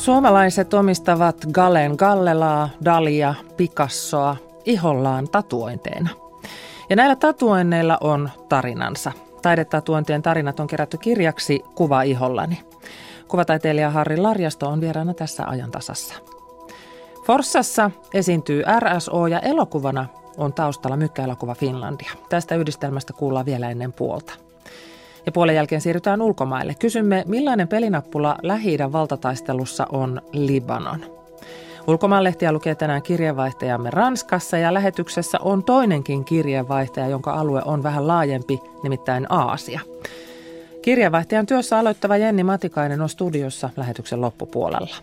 Suomalaiset omistavat Galen Gallelaa, Dalia, Picassoa ihollaan tatuointeina. Ja näillä tatuoinneilla on tarinansa. Taidetatuointien tarinat on kerätty kirjaksi Kuva ihollani. Kuvataiteilija Harri Larjasto on vieraana tässä ajantasassa. Forssassa esiintyy RSO ja elokuvana on taustalla Mykkäelokuva Finlandia. Tästä yhdistelmästä kuullaan vielä ennen puolta. Ja puolen jälkeen siirrytään ulkomaille. Kysymme, millainen pelinappula lähi valtataistelussa on Libanon. Ulkomaanlehtiä lukee tänään kirjeenvaihtajamme Ranskassa ja lähetyksessä on toinenkin kirjeenvaihtaja, jonka alue on vähän laajempi, nimittäin Aasia. Kirjeenvaihtajan työssä aloittava Jenni Matikainen on studiossa lähetyksen loppupuolella.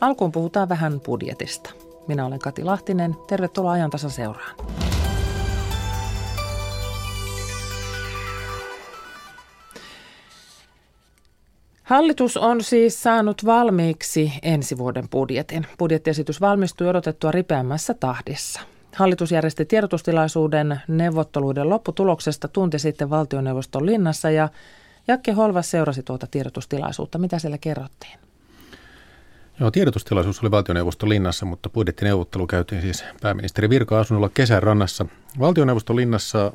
Alkuun puhutaan vähän budjetista. Minä olen Kati Lahtinen. Tervetuloa ajan tasa seuraan. Hallitus on siis saanut valmiiksi ensi vuoden budjetin. Budjettiesitys valmistui odotettua ripeämmässä tahdissa. Hallitus järjesti tiedotustilaisuuden neuvotteluiden lopputuloksesta tunti sitten valtioneuvoston linnassa ja Jakke Holvas seurasi tuota tiedotustilaisuutta. Mitä siellä kerrottiin? Joo, tiedotustilaisuus oli valtioneuvoston linnassa, mutta budjettineuvottelu käytiin siis pääministeri virka-asunnolla kesän rannassa. Valtioneuvoston linnassa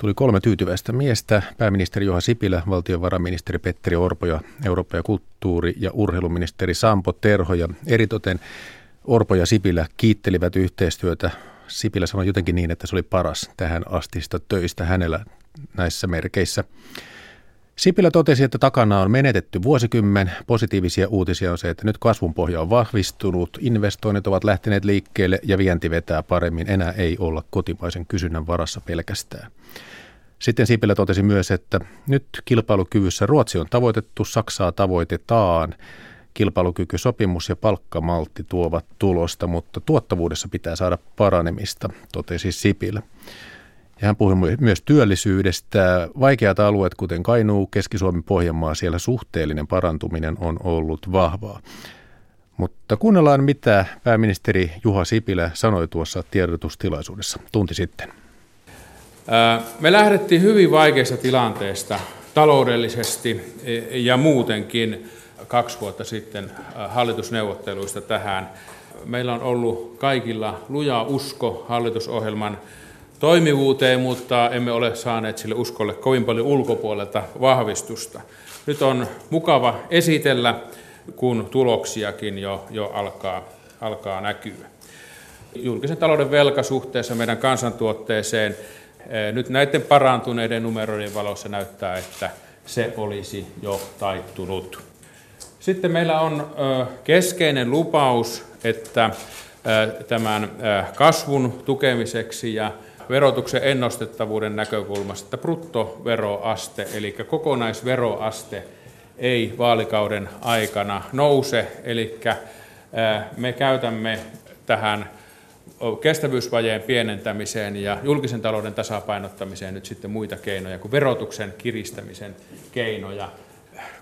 tuli kolme tyytyväistä miestä, pääministeri Juha Sipilä, valtiovarainministeri Petteri Orpo ja Eurooppa- ja kulttuuri- ja urheiluministeri Sampo Terho. Ja eritoten Orpo ja Sipilä kiittelivät yhteistyötä. Sipilä sanoi jotenkin niin, että se oli paras tähän astista töistä hänellä näissä merkeissä. Sipilä totesi, että takana on menetetty vuosikymmen. Positiivisia uutisia on se, että nyt kasvun pohja on vahvistunut, investoinnit ovat lähteneet liikkeelle ja vienti vetää paremmin. Enää ei olla kotimaisen kysynnän varassa pelkästään. Sitten Sipilä totesi myös, että nyt kilpailukyvyssä Ruotsi on tavoitettu, Saksaa tavoitetaan. Kilpailukykysopimus ja palkkamaltti tuovat tulosta, mutta tuottavuudessa pitää saada paranemista, totesi Sipilä. Ja hän puhui myös työllisyydestä. Vaikeat alueet, kuten Kainuu, Keski-Suomi, Pohjanmaa, siellä suhteellinen parantuminen on ollut vahvaa. Mutta kuunnellaan, mitä pääministeri Juha Sipilä sanoi tuossa tiedotustilaisuudessa tunti sitten. Me lähdettiin hyvin vaikeasta tilanteesta taloudellisesti e, ja muutenkin kaksi vuotta sitten hallitusneuvotteluista tähän. Meillä on ollut kaikilla luja usko hallitusohjelman toimivuuteen, mutta emme ole saaneet sille uskolle kovin paljon ulkopuolelta vahvistusta. Nyt on mukava esitellä, kun tuloksiakin jo, jo alkaa, alkaa näkyä. Julkisen talouden velka suhteessa meidän kansantuotteeseen nyt näiden parantuneiden numeroiden valossa näyttää, että se olisi jo taittunut. Sitten meillä on keskeinen lupaus, että tämän kasvun tukemiseksi ja verotuksen ennustettavuuden näkökulmasta, että bruttoveroaste, eli kokonaisveroaste, ei vaalikauden aikana nouse, eli me käytämme tähän kestävyysvajeen pienentämiseen ja julkisen talouden tasapainottamiseen nyt sitten muita keinoja kuin verotuksen kiristämisen keinoja.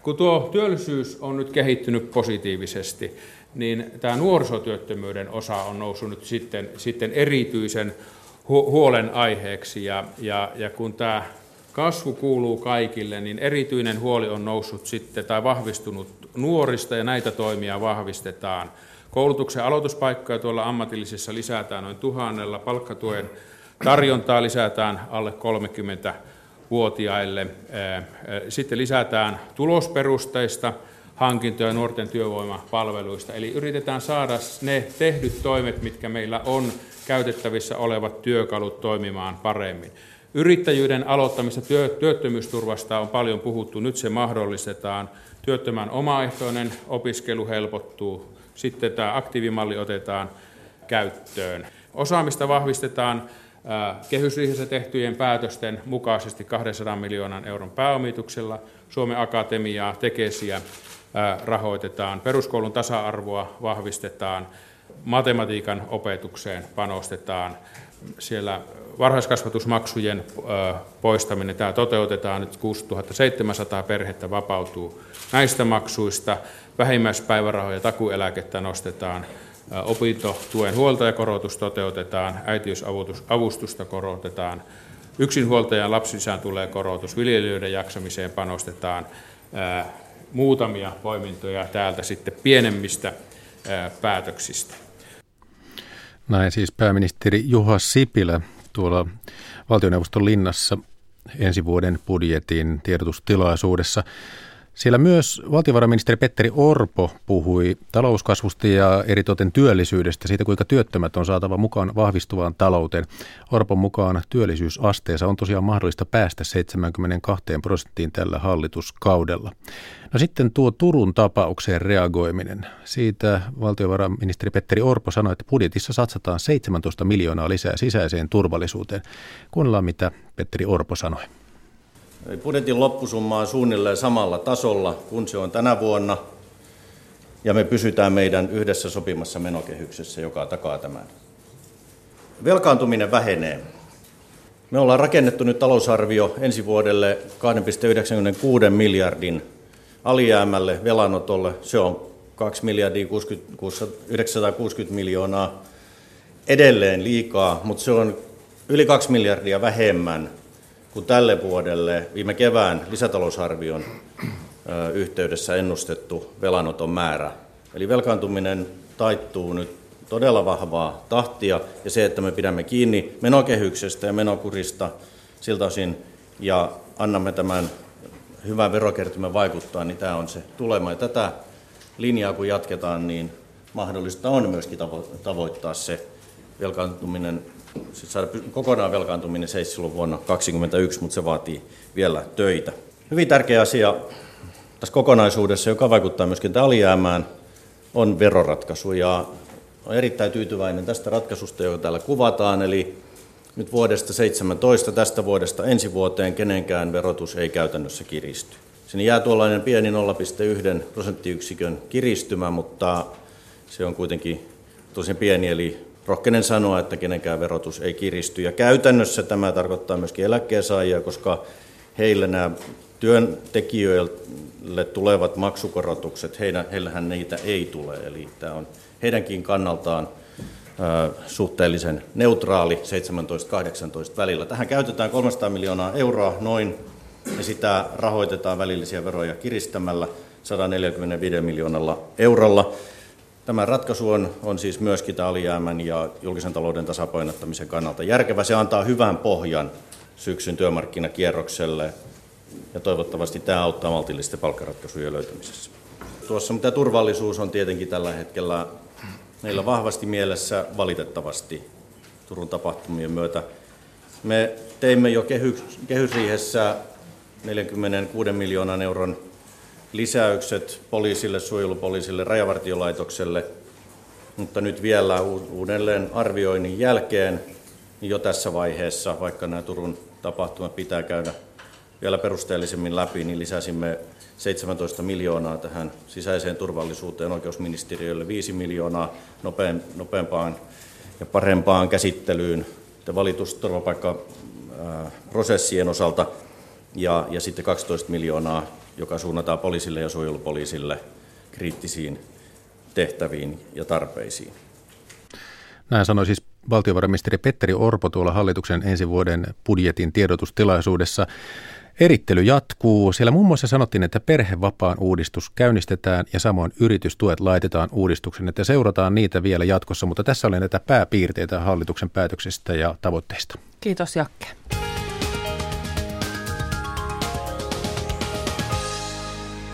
Kun tuo työllisyys on nyt kehittynyt positiivisesti, niin tämä nuorisotyöttömyyden osa on noussut nyt sitten, sitten erityisen huolen aiheeksi. Ja, ja, ja kun tämä kasvu kuuluu kaikille, niin erityinen huoli on noussut sitten tai vahvistunut nuorista ja näitä toimia vahvistetaan. Koulutuksen aloituspaikkoja tuolla ammatillisissa lisätään noin tuhannella, palkkatuen tarjontaa lisätään alle 30 vuotiaille. Sitten lisätään tulosperusteista hankintoja nuorten työvoimapalveluista. Eli yritetään saada ne tehdyt toimet, mitkä meillä on käytettävissä olevat työkalut toimimaan paremmin. Yrittäjyyden aloittamista työ, työttömyysturvasta on paljon puhuttu, nyt se mahdollistetaan. Työttömän omaehtoinen opiskelu helpottuu, sitten tämä aktiivimalli otetaan käyttöön. Osaamista vahvistetaan kehysriihessä tehtyjen päätösten mukaisesti 200 miljoonan euron pääomituksella. Suomen Akatemiaa, Tekesiä rahoitetaan, peruskoulun tasa-arvoa vahvistetaan, matematiikan opetukseen panostetaan, siellä varhaiskasvatusmaksujen poistaminen, tämä toteutetaan nyt 6700 perhettä vapautuu näistä maksuista, vähimmäispäivärahoja takueläkettä nostetaan, opintotuen huoltajakorotus toteutetaan, äitiysavustusta korotetaan, yksinhuoltajan lapsisään tulee korotus, viljelijöiden jaksamiseen panostetaan, muutamia poimintoja täältä sitten pienemmistä päätöksistä. Näin siis pääministeri Juha Sipilä tuolla valtioneuvoston linnassa ensi vuoden budjetin tiedotustilaisuudessa. Siellä myös valtiovarainministeri Petteri Orpo puhui talouskasvusta ja eritoten työllisyydestä, siitä kuinka työttömät on saatava mukaan vahvistuvaan talouteen. Orpon mukaan työllisyysasteessa on tosiaan mahdollista päästä 72 prosenttiin tällä hallituskaudella. No sitten tuo Turun tapaukseen reagoiminen. Siitä valtiovarainministeri Petteri Orpo sanoi, että budjetissa satsataan 17 miljoonaa lisää sisäiseen turvallisuuteen. Kuunnellaan, mitä Petteri Orpo sanoi. Budjetin loppusumma on suunnilleen samalla tasolla kuin se on tänä vuonna, ja me pysytään meidän yhdessä sopimassa menokehyksessä, joka takaa tämän. Velkaantuminen vähenee. Me ollaan rakennettu nyt talousarvio ensi vuodelle 2,96 miljardin alijäämälle velanotolle. Se on 2 miljardia 960 miljoonaa edelleen liikaa, mutta se on yli 2 miljardia vähemmän kuin tälle vuodelle viime kevään lisätalousarvion yhteydessä ennustettu velanoton määrä. Eli velkaantuminen taittuu nyt todella vahvaa tahtia ja se, että me pidämme kiinni menokehyksestä ja menokurista siltä osin ja annamme tämän hyvän verokertymän vaikuttaa, niin tämä on se tulema. Ja tätä linjaa kun jatketaan, niin mahdollista on myöskin tavoittaa se velkaantuminen siis saada kokonaan velkaantuminen seis silloin vuonna 2021, mutta se vaatii vielä töitä. Hyvin tärkeä asia tässä kokonaisuudessa, joka vaikuttaa myöskin alijäämään, on veroratkaisu. Ja olen erittäin tyytyväinen tästä ratkaisusta, joka täällä kuvataan, eli nyt vuodesta 17 tästä vuodesta ensi vuoteen kenenkään verotus ei käytännössä kiristy. Sinne jää tuollainen pieni 0,1 prosenttiyksikön kiristymä, mutta se on kuitenkin tosi pieni, eli rohkenen sanoa, että kenenkään verotus ei kiristy. Ja käytännössä tämä tarkoittaa myöskin eläkkeensaajia, koska heille nämä työntekijöille tulevat maksukorotukset, heillähän niitä ei tule. Eli tämä on heidänkin kannaltaan suhteellisen neutraali 17-18 välillä. Tähän käytetään 300 miljoonaa euroa noin, ja sitä rahoitetaan välillisiä veroja kiristämällä 145 miljoonalla eurolla. Tämä ratkaisu on, on siis myöskin tämä alijäämän ja julkisen talouden tasapainottamisen kannalta järkevä. Se antaa hyvän pohjan syksyn työmarkkinakierrokselle ja toivottavasti tämä auttaa maltillisten palkkaratkaisujen löytämisessä. Tuossa mitä turvallisuus on tietenkin tällä hetkellä meillä vahvasti mielessä valitettavasti Turun tapahtumien myötä. Me teimme jo kehysriihessä 46 miljoonan euron lisäykset poliisille, suojelupoliisille, rajavartiolaitokselle, mutta nyt vielä uudelleen arvioinnin jälkeen niin jo tässä vaiheessa, vaikka nämä Turun tapahtumat pitää käydä vielä perusteellisemmin läpi, niin lisäsimme 17 miljoonaa tähän sisäiseen turvallisuuteen oikeusministeriölle, 5 miljoonaa nopeampaan ja parempaan käsittelyyn valitusturvapaikkaprosessien osalta ja, ja sitten 12 miljoonaa joka suunnataan poliisille ja suojelupoliisille kriittisiin tehtäviin ja tarpeisiin. Näin sanoi siis valtiovarainministeri Petteri Orpo tuolla hallituksen ensi vuoden budjetin tiedotustilaisuudessa. Erittely jatkuu. Siellä muun muassa sanottiin, että perhevapaan uudistus käynnistetään ja samoin yritystuet laitetaan uudistuksen, että seurataan niitä vielä jatkossa, mutta tässä oli näitä pääpiirteitä hallituksen päätöksistä ja tavoitteista. Kiitos Jakke.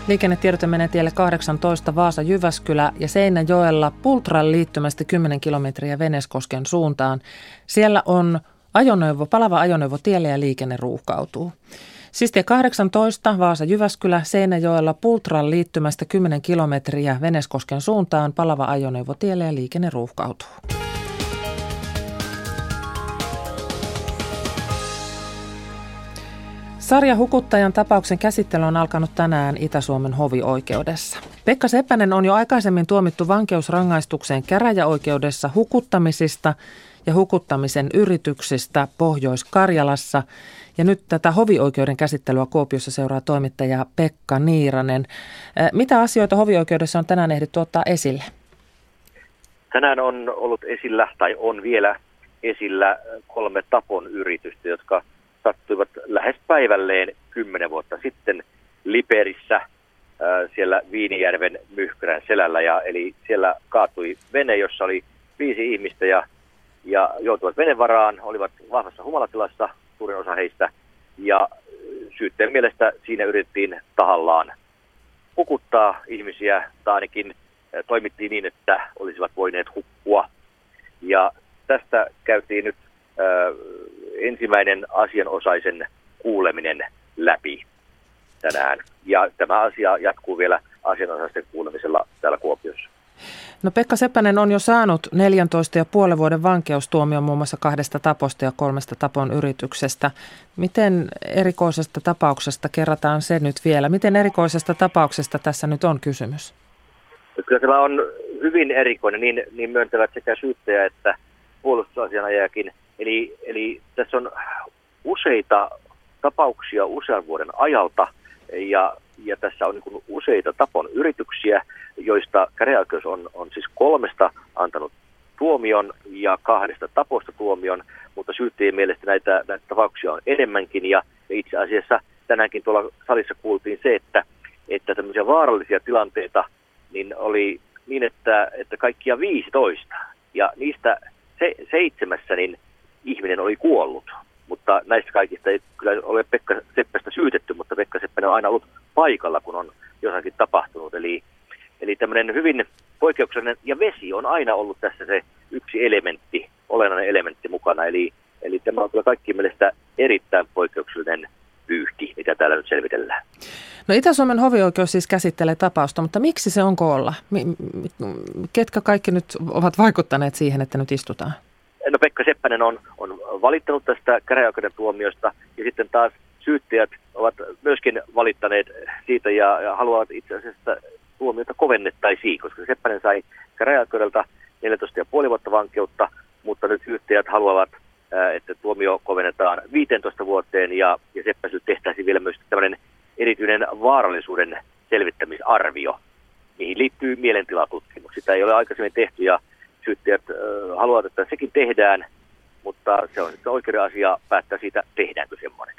Liikennetiedote menee tielle 18 Vaasa-Jyväskylä ja Seinäjoella Pultran liittymästä 10 kilometriä Veneskosken suuntaan. Siellä on ajoneuvo, palava ajoneuvo tielle ja liikenne ruuhkautuu. Siis tie 18 Vaasa-Jyväskylä Seinäjoella Pultran liittymästä 10 kilometriä Veneskosken suuntaan palava ajoneuvo tielle ja liikenne ruuhkautuu. Sarja Hukuttajan tapauksen käsittely on alkanut tänään Itä-Suomen hovioikeudessa. Pekka Seppänen on jo aikaisemmin tuomittu vankeusrangaistukseen käräjäoikeudessa hukuttamisista ja hukuttamisen yrityksistä Pohjois-Karjalassa. Ja nyt tätä hovioikeuden käsittelyä Kuopiossa seuraa toimittaja Pekka Niiranen. Mitä asioita hovioikeudessa on tänään ehditty ottaa esille? Tänään on ollut esillä tai on vielä esillä kolme tapon yritystä, jotka – sattuivat lähes päivälleen kymmenen vuotta sitten Liperissä siellä Viinijärven Myhkyrän selällä. Ja, eli siellä kaatui vene, jossa oli viisi ihmistä ja, ja joutuivat venevaraan, olivat vahvassa humalatilassa, suurin osa heistä. Ja syytteen mielestä siinä yritettiin tahallaan pukuttaa ihmisiä, tai ainakin toimittiin niin, että olisivat voineet hukkua. Ja tästä käytiin nyt ensimmäinen asianosaisen kuuleminen läpi tänään. Ja tämä asia jatkuu vielä asianosaisten kuulemisella täällä Kuopiossa. No Pekka Seppänen on jo saanut 14,5 vuoden vankeustuomion muun muassa kahdesta taposta ja kolmesta tapon yrityksestä. Miten erikoisesta tapauksesta kerrataan se nyt vielä? Miten erikoisesta tapauksesta tässä nyt on kysymys? Kyllä tämä on hyvin erikoinen, niin, niin myöntävät sekä syyttäjä että puolustusasianajajakin. Eli, eli tässä on useita tapauksia usean vuoden ajalta ja, ja tässä on niin useita tapon yrityksiä, joista käräjäoikeus on, on siis kolmesta antanut tuomion ja kahdesta taposta tuomion, mutta syyttäjien mielestä näitä, näitä tapauksia on enemmänkin. Ja itse asiassa tänäänkin tuolla salissa kuultiin se, että, että tämmöisiä vaarallisia tilanteita niin oli niin, että, että kaikkia 15 ja niistä se, seitsemässä niin ihminen oli kuollut. Mutta näistä kaikista ei kyllä ole Pekka Seppästä syytetty, mutta Pekka Seppänen on aina ollut paikalla, kun on jossakin tapahtunut. Eli, eli tämmöinen hyvin poikkeuksellinen, ja vesi on aina ollut tässä se yksi elementti, olennainen elementti mukana. Eli, eli tämä on kyllä kaikki mielestä erittäin poikkeuksellinen pyyhti, mitä täällä nyt selvitellään. No Itä-Suomen hovioikeus siis käsittelee tapausta, mutta miksi se on koolla? Ketkä kaikki nyt ovat vaikuttaneet siihen, että nyt istutaan? No Pekka Seppänen on, on valittanut tästä käräjäoikeuden tuomiosta ja sitten taas syyttäjät ovat myöskin valittaneet siitä ja, ja haluavat itse asiassa tuomiota kovennettaisiin, koska Seppänen sai käräjäoikeudelta 14,5 vuotta vankeutta, mutta nyt syyttäjät haluavat, että tuomio kovennetaan 15 vuoteen ja, ja Seppäsille tehtäisiin vielä myös tämmöinen erityinen vaarallisuuden selvittämisarvio, mihin liittyy mielentilatutkimus. Sitä ei ole aikaisemmin tehty ja syyttäjät äh, haluavat, että sekin tehdään, mutta se on sitten oikeuden asia päättää siitä, tehdäänkö semmoinen.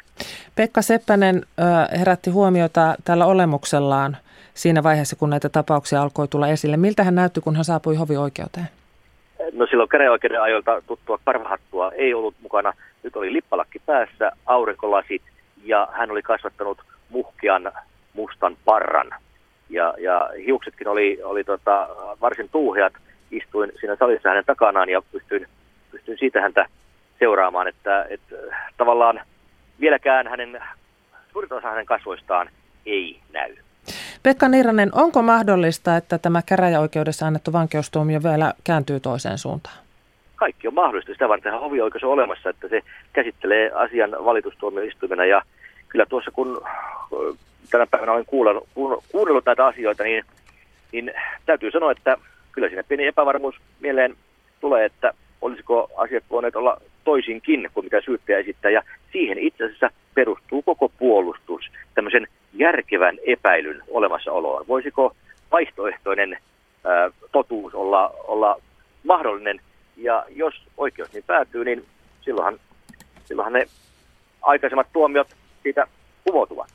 Pekka Seppänen äh, herätti huomiota tällä olemuksellaan siinä vaiheessa, kun näitä tapauksia alkoi tulla esille. Miltä hän näytti, kun hän saapui hovioikeuteen? No silloin käräjäoikeuden ajoilta tuttua parvahattua ei ollut mukana. Nyt oli lippalakki päässä, aurinkolasit ja hän oli kasvattanut muhkean mustan parran. Ja, ja hiuksetkin oli, oli tota, varsin tuuheat. Istuin siinä salissa hänen takanaan ja pystyin, pystyin siitä häntä seuraamaan, että, että tavallaan vieläkään hänen, suurin osa hänen kasvoistaan ei näy. Pekka Niiranen, onko mahdollista, että tämä käräjäoikeudessa annettu vankeustuomio vielä kääntyy toiseen suuntaan? Kaikki on mahdollista. Sitä varten hovioikeus on olemassa, että se käsittelee asian valitustuomioistuimena ja kyllä tuossa kun tänä päivänä olen kuunnellut, kuunnellut näitä asioita, niin, niin täytyy sanoa, että kyllä siinä pieni epävarmuus mieleen tulee, että olisiko asiat voineet olla toisinkin kuin mitä syyttäjä esittää. Ja siihen itse asiassa perustuu koko puolustus tämmöisen järkevän epäilyn olemassaoloon. Voisiko vaihtoehtoinen ää, totuus olla, olla mahdollinen? Ja jos oikeus niin päätyy, niin silloinhan, silloinhan ne aikaisemmat tuomiot siitä kumoutuvat.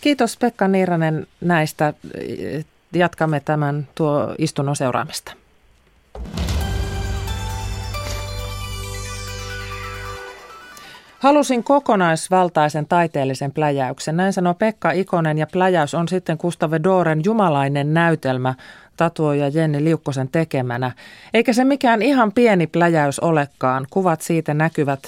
Kiitos Pekka Niiranen näistä. Jatkamme tämän tuo istunnon seuraamista. Halusin kokonaisvaltaisen taiteellisen pläjäyksen. Näin sanoo Pekka Ikonen ja pläjäys on sitten Gustave Doren jumalainen näytelmä tatuoja Jenni Liukkosen tekemänä. Eikä se mikään ihan pieni pläjäys olekaan. Kuvat siitä näkyvät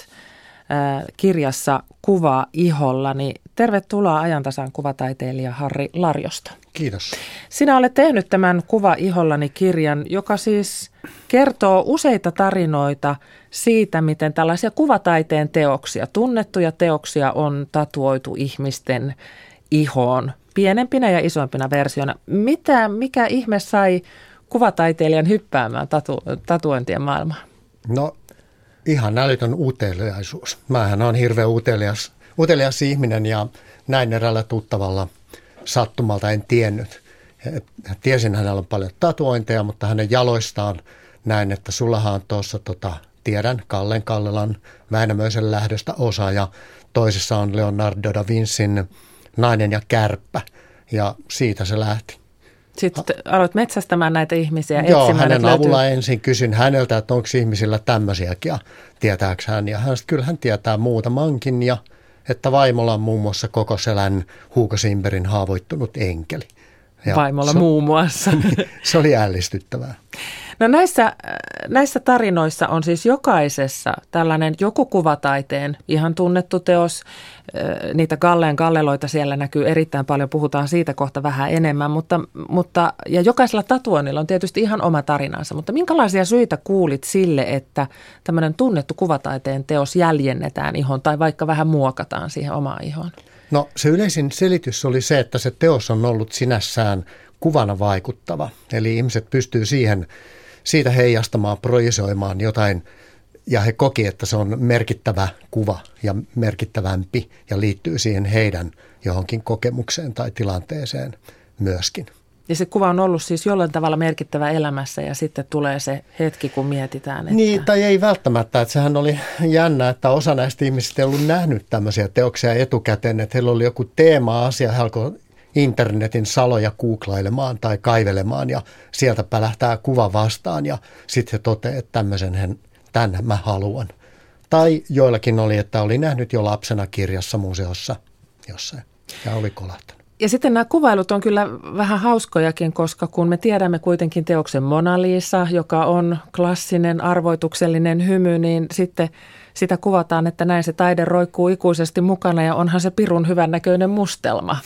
kirjassa Kuva ihollani. Tervetuloa ajantasan kuvataiteilija Harri Larjosta. Kiitos. Sinä olet tehnyt tämän Kuva ihollani kirjan, joka siis kertoo useita tarinoita siitä, miten tällaisia kuvataiteen teoksia, tunnettuja teoksia on tatuoitu ihmisten ihoon pienempinä ja isompina versioina. Mitä, mikä ihme sai kuvataiteilijan hyppäämään tatu, tatuointien maailmaan? No ihan älytön uteliaisuus. Mähän on hirveän utelias, utelias ihminen ja näin eräällä tuttavalla sattumalta en tiennyt. Tiesin hänellä on paljon tatuointeja, mutta hänen jaloistaan näin, että sullahan on tuossa, tota, tiedän Kallen Kallelan Väinämöisen lähdöstä osa ja toisessa on Leonardo da Vincin Nainen ja kärppä. ja siitä se lähti. Sitten aloit metsästämään näitä ihmisiä, Joo, etsimään, hänen löytyy- avulla ensin kysyn häneltä, että onko ihmisillä tämmöisiäkin ja tietääkö hän. Ja hän, kyllä hän tietää muutamankin ja että vaimolla on muun muassa koko selän Hugo Simberin haavoittunut enkeli. Ja vaimolla se, muun muassa. se oli ällistyttävää. No näissä, äh, näissä tarinoissa on siis jokaisessa tällainen joku kuvataiteen ihan tunnettu teos. Äh, Niitä Galleen galleloita siellä näkyy erittäin paljon, puhutaan siitä kohta vähän enemmän, mutta, mutta ja jokaisella tatuoinnilla on tietysti ihan oma tarinansa. Mutta minkälaisia syitä kuulit sille, että tämmöinen tunnettu kuvataiteen teos jäljennetään ihon tai vaikka vähän muokataan siihen omaan ihoon? No se yleisin selitys oli se, että se teos on ollut sinässään kuvana vaikuttava. Eli ihmiset pystyy siihen, siitä heijastamaan, projisoimaan jotain ja he koki, että se on merkittävä kuva ja merkittävämpi ja liittyy siihen heidän johonkin kokemukseen tai tilanteeseen myöskin. Ja se kuva on ollut siis jollain tavalla merkittävä elämässä ja sitten tulee se hetki, kun mietitään, että... Niin, tai ei välttämättä. Että sehän oli jännä, että osa näistä ihmisistä ei ollut nähnyt tämmöisiä teoksia etukäteen, että heillä oli joku teema-asia, he alkoi internetin saloja googlailemaan tai kaivelemaan ja sieltä pälähtää kuva vastaan ja sitten he toteaa, että tämmöisen tämän mä haluan. Tai joillakin oli, että oli nähnyt jo lapsena kirjassa museossa jossain ja oli kolahtanut. Ja sitten nämä kuvailut on kyllä vähän hauskojakin, koska kun me tiedämme kuitenkin teoksen Mona Lisa, joka on klassinen arvoituksellinen hymy, niin sitten sitä kuvataan, että näin se taide roikkuu ikuisesti mukana ja onhan se pirun hyvännäköinen mustelma.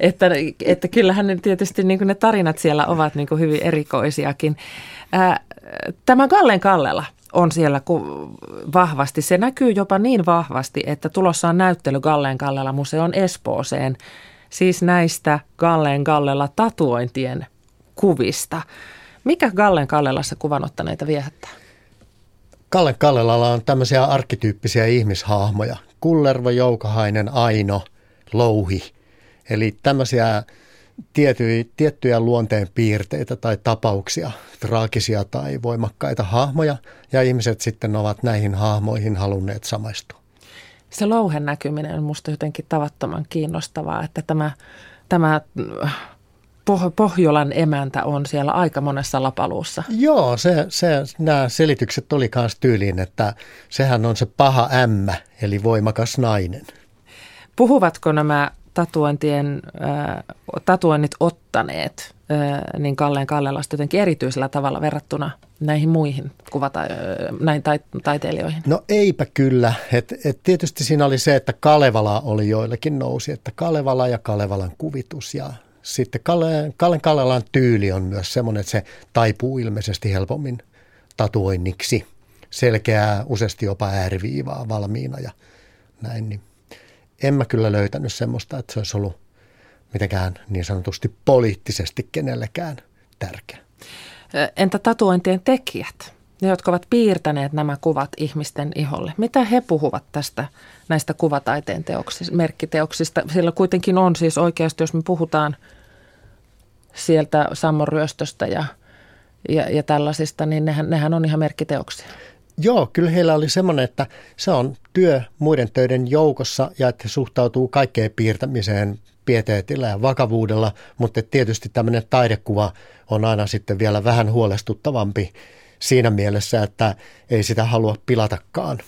Että, että kyllähän ne tietysti niin ne tarinat siellä ovat niin hyvin erikoisiakin. Tämä Gallen Kallela on siellä vahvasti. Se näkyy jopa niin vahvasti, että tulossa on näyttely Gallen Kallela museon Espooseen – siis näistä Galleen Gallella tatuointien kuvista. Mikä Gallen Kallelassa kuvanottaneita viehättää? Kalle Kallelalla on tämmöisiä arkkityyppisiä ihmishahmoja. Kullervo, Joukahainen, Aino, Louhi. Eli tämmöisiä tiettyjä, tiettyjä luonteen piirteitä tai tapauksia, traagisia tai voimakkaita hahmoja, ja ihmiset sitten ovat näihin hahmoihin halunneet samaistua se louhen näkyminen on minusta jotenkin tavattoman kiinnostavaa, että tämä, tämä Pohjolan emäntä on siellä aika monessa lapaluussa. Joo, se, se, nämä selitykset oli myös tyyliin, että sehän on se paha ämmä, eli voimakas nainen. Puhuvatko nämä tatuointien, äh, tatuoinnit ottaneet äh, niin Kalleen Kallelasta jotenkin erityisellä tavalla verrattuna näihin muihin kuvata, äh, näin tait- taiteilijoihin? No eipä kyllä. Et, et tietysti siinä oli se, että Kalevala oli joillekin nousi, että Kalevala ja Kalevalan kuvitus ja sitten Kalle, Kallen Kallelan tyyli on myös semmoinen, että se taipuu ilmeisesti helpommin tatuoinniksi. Selkeää, useasti jopa ääriviivaa valmiina ja näin. Niin en mä kyllä löytänyt semmoista, että se olisi ollut mitenkään niin sanotusti poliittisesti kenellekään tärkeä. Entä tatuointien tekijät, ne jotka ovat piirtäneet nämä kuvat ihmisten iholle? Mitä he puhuvat tästä näistä kuvataiteen teoksista, merkkiteoksista? Sillä kuitenkin on siis oikeasti, jos me puhutaan sieltä Sammon ryöstöstä ja, ja, ja tällaisista, niin nehän, nehän on ihan merkkiteoksia. Joo, kyllä heillä oli semmoinen, että se on työ muiden töiden joukossa ja että he suhtautuu kaikkeen piirtämiseen pieteetillä ja vakavuudella, mutta tietysti tämmöinen taidekuva on aina sitten vielä vähän huolestuttavampi siinä mielessä, että ei sitä halua pilatakaan.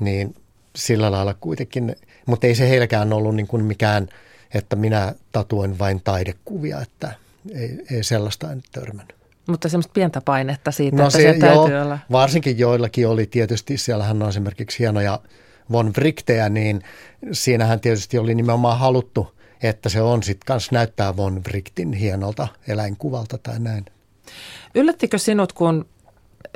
Niin sillä lailla kuitenkin, mutta ei se heilläkään ollut niin kuin mikään, että minä tatuoin vain taidekuvia, että ei, ei sellaista en törmännyt. Mutta semmoista pientä painetta siitä, no että se, se täytyy joo, olla. Varsinkin joillakin oli tietysti, siellähän on esimerkiksi hienoja von Wrichtejä, niin siinähän tietysti oli nimenomaan haluttu, että se on sitten kanssa näyttää von Wrichtin hienolta eläinkuvalta tai näin. Yllättikö sinut, kun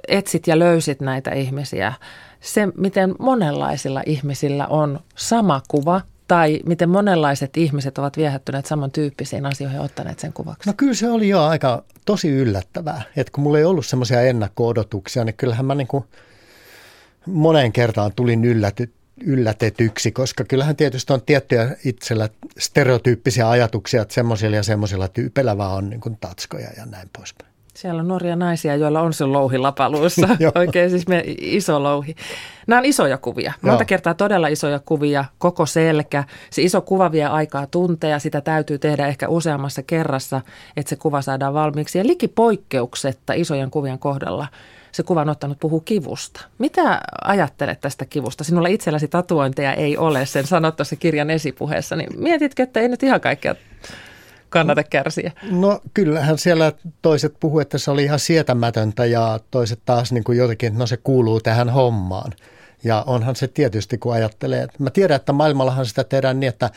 etsit ja löysit näitä ihmisiä, se miten monenlaisilla ihmisillä on sama kuva tai miten monenlaiset ihmiset ovat viehättyneet samantyyppisiin asioihin ja ottaneet sen kuvaksi? No kyllä se oli jo aika tosi yllättävää, että kun mulla ei ollut semmoisia ennakko-odotuksia, niin kyllähän mä niin kuin moneen kertaan tulin ylläty, yllätetyksi, koska kyllähän tietysti on tiettyjä itsellä stereotyyppisiä ajatuksia, että semmoisilla ja semmoisilla tyypeillä vaan on niin kuin tatskoja ja näin poispäin. Siellä on nuoria naisia, joilla on se louhi lapaluussa. Oikein siis me, iso louhi. Nämä on isoja kuvia. Monta Joo. kertaa todella isoja kuvia, koko selkä. Se iso kuva vie aikaa tunteja, sitä täytyy tehdä ehkä useammassa kerrassa, että se kuva saadaan valmiiksi. Ja likipoikkeuksetta isojen kuvien kohdalla se kuvan ottanut puhuu kivusta. Mitä ajattelet tästä kivusta? Sinulla itselläsi tatuointeja ei ole, sen sanot tuossa kirjan esipuheessa. Niin mietitkö, että ei nyt ihan kaikkea kannata kärsiä? No kyllähän siellä toiset puhu, että se oli ihan sietämätöntä ja toiset taas niin kuin jotenkin, että no se kuuluu tähän hommaan. Ja onhan se tietysti, kun ajattelee. Mä tiedän, että maailmallahan sitä tehdään niin, että,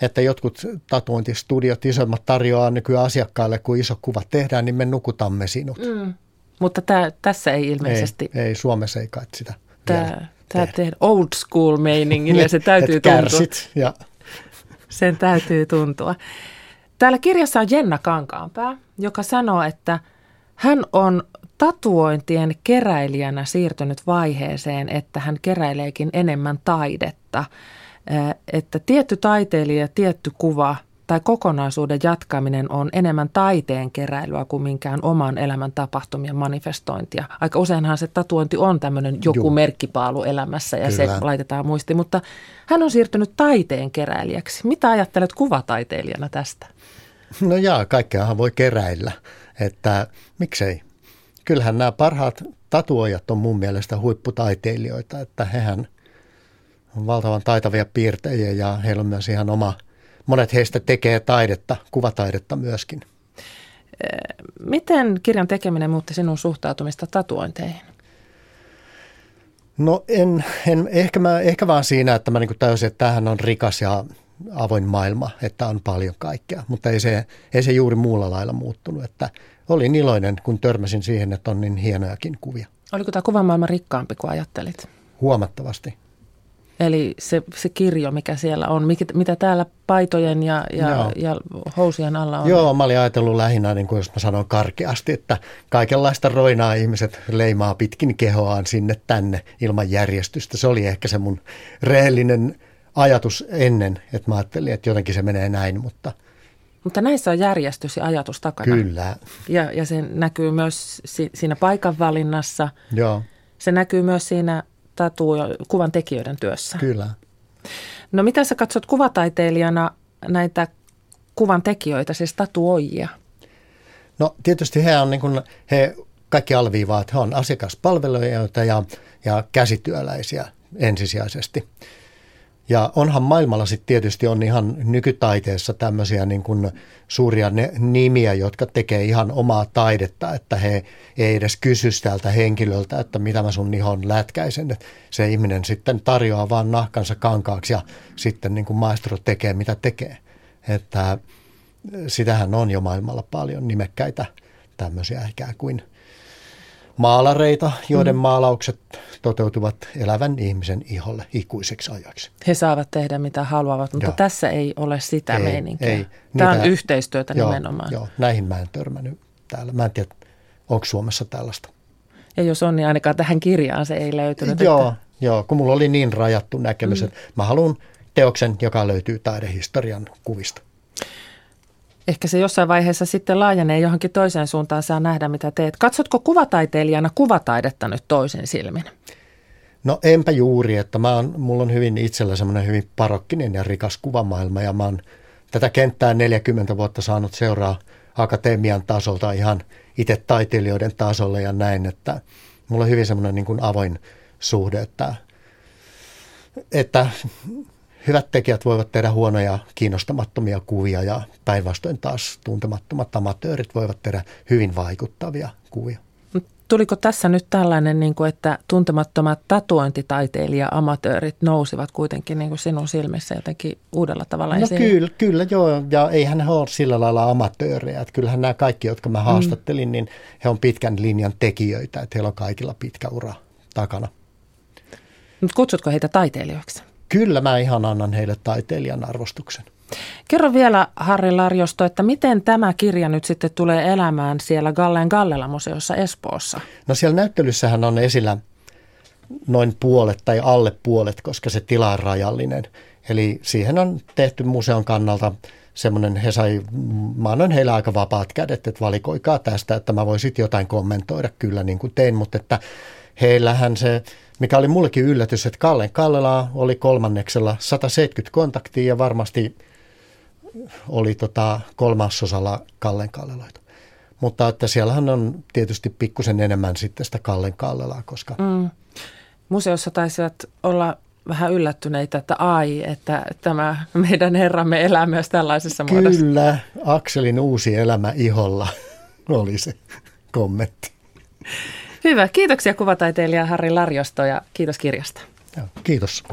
että jotkut tatuointistudiot, isommat tarjoaa nykyään asiakkaille, kun iso kuva tehdään, niin me nukutamme sinut. Mm. Mutta tää, tässä ei ilmeisesti... Ei, ei Suomessa ei kai sitä Tämä, tämä tehdä old school meiningillä, se täytyy tuntua. ja... Sen täytyy tuntua. Täällä kirjassa on Jenna Kankaanpää, joka sanoo, että hän on tatuointien keräilijänä siirtynyt vaiheeseen, että hän keräileekin enemmän taidetta. Että tietty taiteilija, tietty kuva tai kokonaisuuden jatkaminen on enemmän taiteen keräilyä kuin minkään oman elämän tapahtumien manifestointia. Aika useinhan se tatuointi on tämmöinen joku Juh. merkkipaalu elämässä ja Kyllä. se laitetaan muistiin, mutta hän on siirtynyt taiteen keräilijäksi. Mitä ajattelet kuvataiteilijana tästä? No jaa, kaikkeahan voi keräillä, että miksei. Kyllähän nämä parhaat tatuojat on mun mielestä huipputaiteilijoita, että hehän on valtavan taitavia piirtejä ja heillä on myös ihan oma, monet heistä tekee taidetta, kuvataidetta myöskin. Miten kirjan tekeminen muutti sinun suhtautumista tatuointeihin? No en, en ehkä, mä, ehkä vaan siinä, että mä niin täysin, että tämähän on rikas ja avoin maailma, että on paljon kaikkea, mutta ei se, ei se juuri muulla lailla muuttunut. Että olin iloinen, kun törmäsin siihen, että on niin hienojakin kuvia. Oliko tämä kuvamaailma rikkaampi kuin ajattelit? Huomattavasti. Eli se, se kirjo, mikä siellä on, mikä, mitä täällä paitojen ja, ja, ja housien alla on? Joo, mä olin ajatellut lähinnä, niin kuin jos mä sanon karkeasti, että kaikenlaista roinaa ihmiset leimaa pitkin kehoaan sinne tänne ilman järjestystä. Se oli ehkä se mun rehellinen ajatus ennen, että mä ajattelin, että jotenkin se menee näin, mutta... Mutta näissä on järjestys ja ajatus takana. Kyllä. Ja, ja se näkyy myös si, siinä paikan valinnassa. Joo. Se näkyy myös siinä tatu- kuvan tekijöiden työssä. Kyllä. No mitä sä katsot kuvataiteilijana näitä kuvan tekijöitä, siis tatuoijia? No tietysti he on niin kuin, he kaikki alviivaa, että he on asiakaspalvelijoita ja, ja käsityöläisiä ensisijaisesti. Ja onhan maailmalla sitten tietysti on ihan nykytaiteessa tämmöisiä niin kuin suuria ne, nimiä, jotka tekee ihan omaa taidetta, että he ei edes kysy tältä henkilöltä, että mitä mä sun ihon lätkäisen. Että se ihminen sitten tarjoaa vaan nahkansa kankaaksi ja sitten niin kuin maestro tekee mitä tekee. Että sitähän on jo maailmalla paljon nimekkäitä tämmöisiä ikään kuin – maalareita, joiden mm. maalaukset toteutuvat elävän ihmisen iholle ikuiseksi ajaksi. He saavat tehdä mitä haluavat, mutta joo. tässä ei ole sitä ei, meininkiä. Ei. Tämä Niitä, on yhteistyötä joo, nimenomaan. Joo, näihin mä en törmännyt täällä. Mä en tiedä, onko Suomessa tällaista. Ja jos on, niin ainakaan tähän kirjaan se ei löytynyt. Joo, että... joo kun mulla oli niin rajattu näkemys, mm. että mä haluan teoksen, joka löytyy taidehistorian kuvista ehkä se jossain vaiheessa sitten laajenee johonkin toiseen suuntaan, saa nähdä mitä teet. Katsotko kuvataiteilijana kuvataidetta nyt toisen silmin? No enpä juuri, että mä oon, mulla on hyvin itsellä semmoinen hyvin parokkinen ja rikas kuvamaailma ja mä oon tätä kenttää 40 vuotta saanut seuraa akatemian tasolta ihan itse taiteilijoiden tasolle ja näin, että mulla on hyvin semmoinen niin avoin suhde, että, että hyvät tekijät voivat tehdä huonoja, kiinnostamattomia kuvia ja päinvastoin taas tuntemattomat amatöörit voivat tehdä hyvin vaikuttavia kuvia. Tuliko tässä nyt tällainen, niin kuin, että tuntemattomat tatuointitaiteilija-amatöörit nousivat kuitenkin niin kuin sinun silmissä jotenkin uudella tavalla No kyllä, kyllä joo, ja eihän he ole sillä lailla amatöörejä. Että kyllähän nämä kaikki, jotka mä mm. haastattelin, mm. niin he on pitkän linjan tekijöitä, että heillä on kaikilla pitkä ura takana. Mutta kutsutko heitä taiteilijoiksi? Kyllä mä ihan annan heille taiteilijan arvostuksen. Kerro vielä Harri Larjosto, että miten tämä kirja nyt sitten tulee elämään siellä Gallen Gallela-museossa Espoossa? No siellä näyttelyssähän on esillä noin puolet tai alle puolet, koska se tila on rajallinen Eli siihen on tehty museon kannalta semmoinen, he sai, mä annoin heille aika vapaat kädet, että valikoikaa tästä, että mä voisin jotain kommentoida kyllä niin kuin tein, mutta että heillähän se, mikä oli mullekin yllätys, että Kallen Kallela oli kolmanneksella 170 kontaktia ja varmasti oli tota kolmasosalla Kallen Kallelaita. Mutta että siellähän on tietysti pikkusen enemmän sitten sitä Kallen Kallelaa, koska... Mm. Museossa taisivat olla vähän yllättyneitä, että ai, että tämä meidän herramme elää myös tällaisessa Kyllä, muodossa. Kyllä, Akselin uusi elämä iholla oli se kommentti. Hyvä, kiitoksia kuvataiteilija Harri Larjosto ja kiitos kirjasta. Joo, kiitos.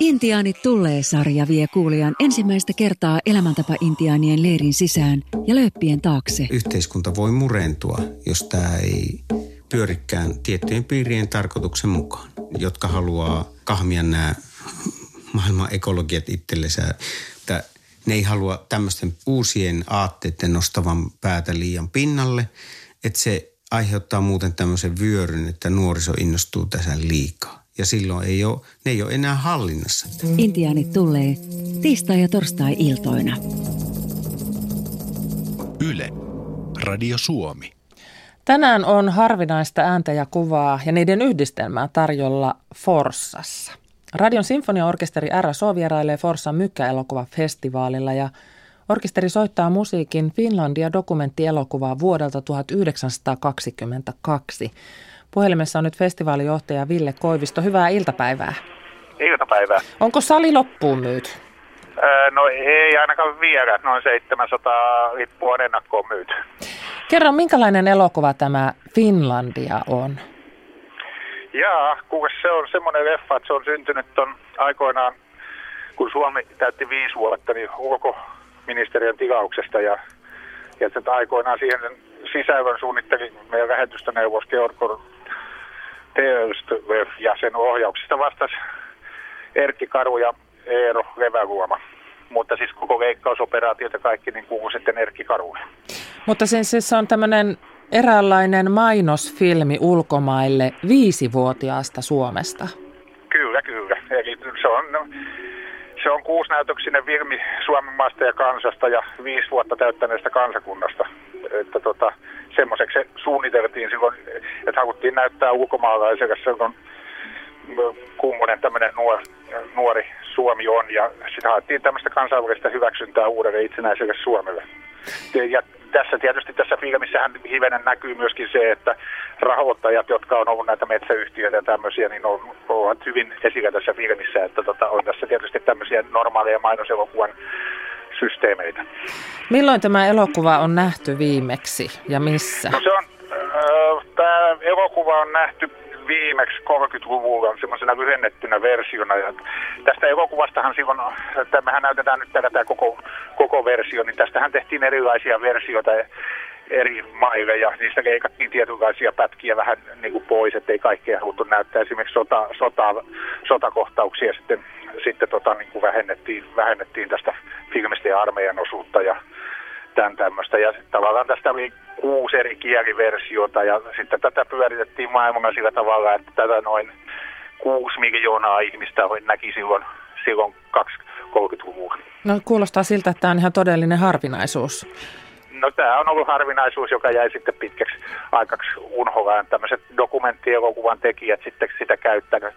Intiaanit tulee sarja vie kuulijan ensimmäistä kertaa elämäntapa-intiaanien leirin sisään ja lööppien taakse. Yhteiskunta voi murentua, jos tämä ei pyörikään tiettyjen piirien tarkoituksen mukaan, jotka haluaa kahmia nämä maailman ekologiat itsellensä. Ne ei halua tämmöisten uusien aatteiden nostavan päätä liian pinnalle, että se aiheuttaa muuten tämmöisen vyöryn, että nuoriso innostuu tässä liikaa. Ja silloin ei ole, ne ei ole enää hallinnassa. Intiaanit tulee tiistai- ja torstai-iltoina. Yle. Radio Suomi. Tänään on harvinaista ääntä ja kuvaa ja niiden yhdistelmää tarjolla Forssassa. Radion sinfoniaorkesteri RSO vierailee Forssan mykkäelokuvafestivaalilla ja orkesteri soittaa musiikin Finlandia dokumenttielokuvaa vuodelta 1922. Puhelimessa on nyt festivaalijohtaja Ville Koivisto. Hyvää iltapäivää. Iltapäivää. Onko sali loppuun myyty? no ei ainakaan vielä. Noin 700 lippua on ennakkoon myyty. Kerro, minkälainen elokuva tämä Finlandia on? Jaa, kuinka se on semmoinen leffa, että se on syntynyt ton aikoinaan, kun Suomi täytti viisi vuotta, niin ulkoministeriön tilauksesta ja, ja että aikoinaan siihen sisällön suunnitteli meidän lähetystöneuvos Georg Teelst ja sen ohjauksesta vastasi Erkki Karu ja Eero Leväluoma. Mutta siis koko veikkausoperaatiot ja kaikki niin kuuluu sitten Erkki Karulle. Mutta sen siis se on tämmöinen eräänlainen mainosfilmi ulkomaille viisivuotiaasta Suomesta. Kyllä, kyllä. Eli se on, se on kuusnäytöksinen filmi Suomen maasta ja kansasta ja viisi vuotta täyttäneestä kansakunnasta. Että tota, semmoiseksi se suunniteltiin silloin, että haluttiin näyttää ulkomaalaiselle silloin kummonen tämmöinen nuori, nuori Suomi on ja sitä haettiin tämmöistä kansainvälistä hyväksyntää uudelle itsenäiselle Suomelle. Ja tässä tietysti tässä filmissähän hivenen näkyy myöskin se, että rahoittajat, jotka on ollut näitä metsäyhtiöitä ja tämmöisiä, niin on, ovat hyvin esillä tässä filmissä, että tota, on tässä tietysti tämmöisiä normaaleja mainoselokuvan systeemeitä. Milloin tämä elokuva on nähty viimeksi ja missä? No se on, äh, tämä elokuva on nähty viimeksi 30-luvulla semmoisena lyhennettynä versiona. Ja tästä elokuvastahan silloin, että mehän näytetään nyt tätä koko, koko versio, niin tästähän tehtiin erilaisia versioita eri maille ja niistä leikattiin tietynlaisia pätkiä vähän niin kuin pois, ettei kaikkea haluttu näyttää. Esimerkiksi sota, sota, sotakohtauksia sitten, sitten tota, niin kuin vähennettiin, vähennettiin tästä filmistä ja armeijan osuutta ja tämän tämmöistä. Ja tavallaan tästä oli kuusi eri kieliversiota ja sitten tätä pyöritettiin maailmalla sillä tavalla, että tätä noin kuusi miljoonaa ihmistä näki silloin, silloin 30-luvulla. No kuulostaa siltä, että tämä on ihan todellinen harvinaisuus. No tämä on ollut harvinaisuus, joka jäi sitten pitkäksi aikaksi unholaan. Tämmöiset dokumenttielokuvan tekijät sitten sitä käyttänyt,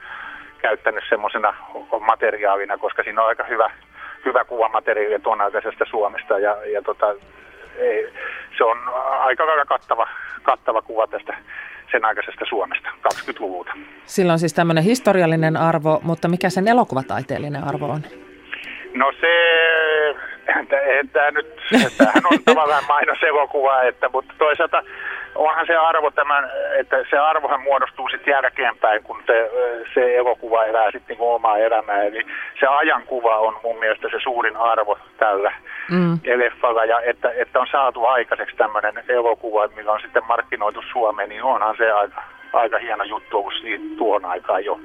käyttänyt semmoisena materiaalina, koska siinä on aika hyvä, hyvä kuvamateriaali tuon aikaisesta Suomesta ja, ja tota, ei, se on aika lailla kattava, kattava kuva tästä sen aikaisesta Suomesta, 20-luvulta. Sillä on siis tämmöinen historiallinen arvo, mutta mikä sen elokuvataiteellinen arvo on? No se, tämä nyt, tämähän on tavallaan mainoselokuva, että, mutta toisaalta onhan se arvo tämän, että se arvohan muodostuu sitten jälkeenpäin, kun se, se elokuva elää sitten niin omaa elämää. Eli se ajankuva on mun mielestä se suurin arvo tällä mm. leffalla. Ja että, että on saatu aikaiseksi tämmöinen elokuva, millä on sitten markkinoitu Suomeen, niin onhan se aika, aika hieno juttu ollut tuohon aikaan jo.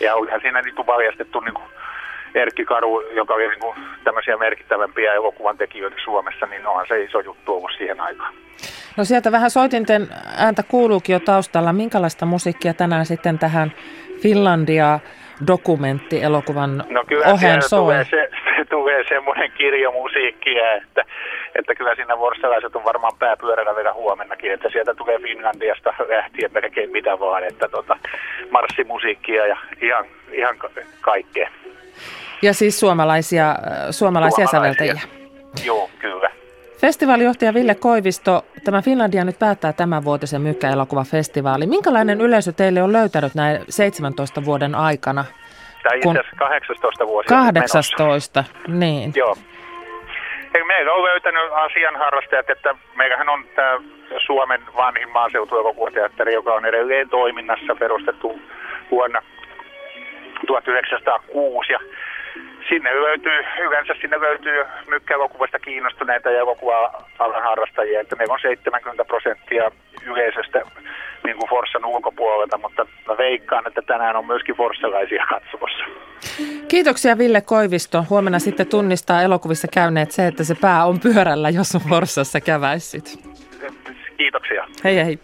Ja olihan siinä niin paljastettu niin kuin Erkki Karu, joka oli niin kuin tämmöisiä merkittävämpiä elokuvan tekijöitä Suomessa, niin onhan se iso juttu ollut siihen aikaan. No sieltä vähän soitinten ääntä kuuluukin jo taustalla. Minkälaista musiikkia tänään sitten tähän Finlandia dokumenttielokuvan no kyllä ohen soi? Tulee, se, se, tulee semmoinen kirjo musiikkia, että, että kyllä siinä vorstalaiset on varmaan pääpyörällä vielä huomennakin, että sieltä tulee Finlandiasta lähtien melkein mitä vaan, että tota, marssimusiikkia ja ihan, ihan kaikkea. Ja siis suomalaisia, suomalaisia, suomalaisia. säveltäjiä. Joo, kyllä. Festivaalijohtaja Ville Koivisto, tämä Finlandia nyt päättää tämän vuotisen mykkäelokuvafestivaali. Minkälainen yleisö teille on löytänyt näin 17 vuoden aikana? Tai itse asiassa 18 vuosia 18, niin. Joo. Hei, meillä on löytänyt asianharrastajat, että meillähän on tämä Suomen vanhin maaseutuelokuvateatteri, joka on edelleen toiminnassa, perustettu vuonna 1906. Ja sinne löytyy, yleensä sinne löytyy mykkäelokuvasta kiinnostuneita ja elokuva-alan harrastajia, että meillä on 70 prosenttia yleisöstä niin kuin Forssan ulkopuolelta, mutta mä veikkaan, että tänään on myöskin forssalaisia katsomassa. Kiitoksia Ville Koivisto. Huomenna sitten tunnistaa elokuvissa käyneet se, että se pää on pyörällä, jos on Forssassa käväissyt. Kiitoksia. Hei hei.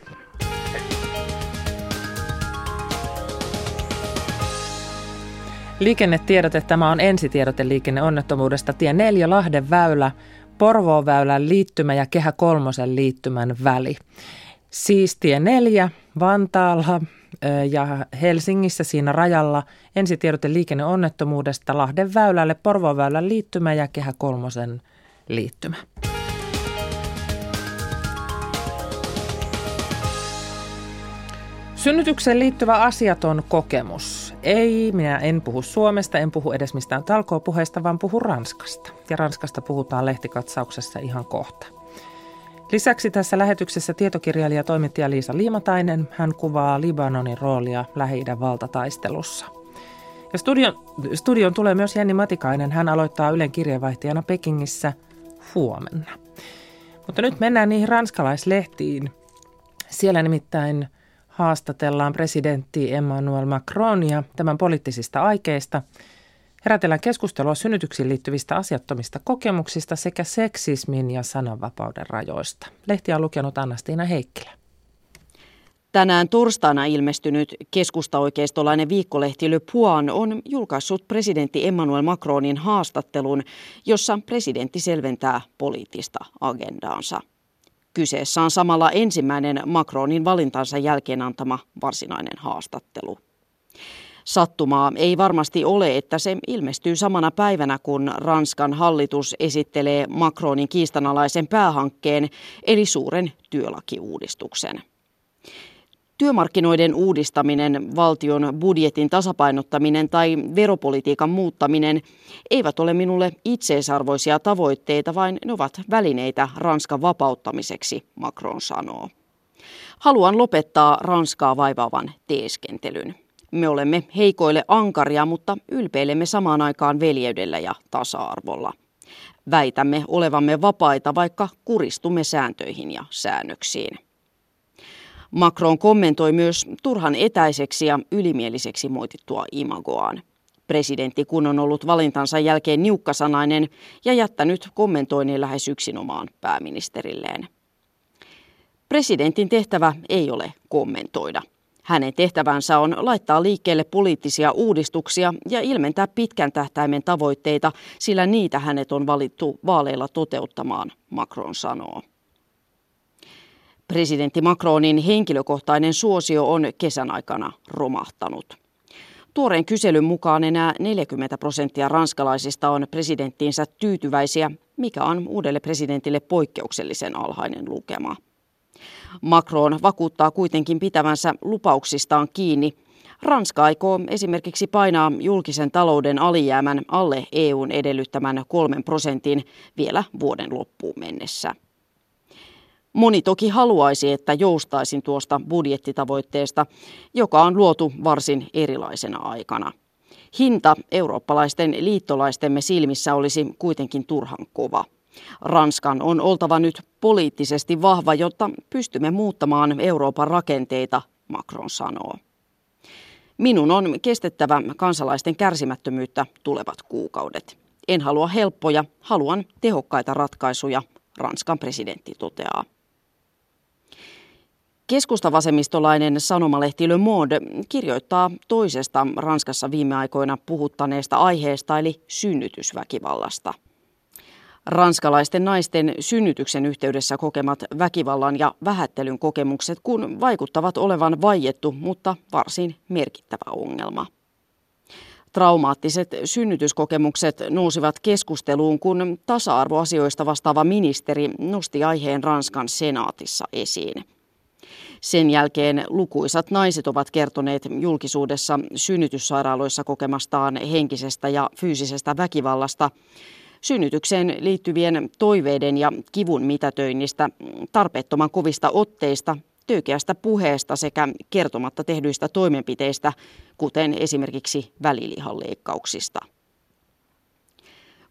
Liikennetiedote, tämä on ensitiedote liikenneonnettomuudesta. Tie 4 Lahden väylä, Porvoon väylän liittymä ja Kehä kolmosen liittymän väli. Siis tie 4 Vantaalla ja Helsingissä siinä rajalla ensitiedote liikenneonnettomuudesta Lahden väylälle, Porvoon väylän liittymä ja Kehä kolmosen liittymä. Synnytykseen liittyvä asiaton kokemus. Ei, minä en puhu Suomesta, en puhu edes mistään talkoopuheesta, vaan puhu Ranskasta. Ja Ranskasta puhutaan lehtikatsauksessa ihan kohta. Lisäksi tässä lähetyksessä tietokirjailija toimittaja Liisa Liimatainen. Hän kuvaa Libanonin roolia lähi valtataistelussa. Ja studion, studion tulee myös Jenni Matikainen. Hän aloittaa Ylen kirjeenvaihtajana Pekingissä huomenna. Mutta nyt mennään niihin ranskalaislehtiin. Siellä nimittäin haastatellaan presidentti Emmanuel Macronia tämän poliittisista aikeista. Herätellään keskustelua synnytyksiin liittyvistä asiattomista kokemuksista sekä seksismin ja sananvapauden rajoista. Lehti on lukenut Annastiina Heikkilä. Tänään torstaina ilmestynyt keskustaoikeistolainen viikkolehti Le Point on julkaissut presidentti Emmanuel Macronin haastattelun, jossa presidentti selventää poliittista agendaansa. Kyseessä on samalla ensimmäinen Macronin valintansa jälkeen antama varsinainen haastattelu. Sattumaa ei varmasti ole, että se ilmestyy samana päivänä, kun Ranskan hallitus esittelee Macronin kiistanalaisen päähankkeen, eli suuren työlakiuudistuksen. Työmarkkinoiden uudistaminen, valtion budjetin tasapainottaminen tai veropolitiikan muuttaminen eivät ole minulle itseisarvoisia tavoitteita, vaan ne ovat välineitä Ranskan vapauttamiseksi, Macron sanoo. Haluan lopettaa Ranskaa vaivaavan teeskentelyn. Me olemme heikoille ankaria, mutta ylpeilemme samaan aikaan veljeydellä ja tasa-arvolla. Väitämme olevamme vapaita, vaikka kuristumme sääntöihin ja säännöksiin. Macron kommentoi myös turhan etäiseksi ja ylimieliseksi moitittua imagoaan. Presidentti kun on ollut valintansa jälkeen niukkasanainen ja jättänyt kommentoinnin lähes yksinomaan pääministerilleen. Presidentin tehtävä ei ole kommentoida. Hänen tehtävänsä on laittaa liikkeelle poliittisia uudistuksia ja ilmentää pitkän tähtäimen tavoitteita, sillä niitä hänet on valittu vaaleilla toteuttamaan, Macron sanoo. Presidentti Macronin henkilökohtainen suosio on kesän aikana romahtanut. Tuoreen kyselyn mukaan enää 40 prosenttia ranskalaisista on presidenttiinsä tyytyväisiä, mikä on uudelle presidentille poikkeuksellisen alhainen lukema. Macron vakuuttaa kuitenkin pitävänsä lupauksistaan kiinni. Ranska aikoo esimerkiksi painaa julkisen talouden alijäämän alle EUn edellyttämän kolmen prosentin vielä vuoden loppuun mennessä. Moni toki haluaisi, että joustaisin tuosta budjettitavoitteesta, joka on luotu varsin erilaisena aikana. Hinta eurooppalaisten liittolaistemme silmissä olisi kuitenkin turhan kova. Ranskan on oltava nyt poliittisesti vahva, jotta pystymme muuttamaan Euroopan rakenteita, Macron sanoo. Minun on kestettävä kansalaisten kärsimättömyyttä tulevat kuukaudet. En halua helppoja, haluan tehokkaita ratkaisuja, Ranskan presidentti toteaa. Keskustavasemmistolainen sanomalehti Le Monde kirjoittaa toisesta Ranskassa viime aikoina puhuttaneesta aiheesta eli synnytysväkivallasta. Ranskalaisten naisten synnytyksen yhteydessä kokemat väkivallan ja vähättelyn kokemukset kun vaikuttavat olevan vaiettu, mutta varsin merkittävä ongelma. Traumaattiset synnytyskokemukset nousivat keskusteluun, kun tasa-arvoasioista vastaava ministeri nosti aiheen Ranskan senaatissa esiin. Sen jälkeen lukuisat naiset ovat kertoneet julkisuudessa synnytyssairaaloissa kokemastaan henkisestä ja fyysisestä väkivallasta, synnytykseen liittyvien toiveiden ja kivun mitätöinnistä, tarpeettoman kovista otteista, töykeästä puheesta sekä kertomatta tehdyistä toimenpiteistä, kuten esimerkiksi välilihanleikkauksista.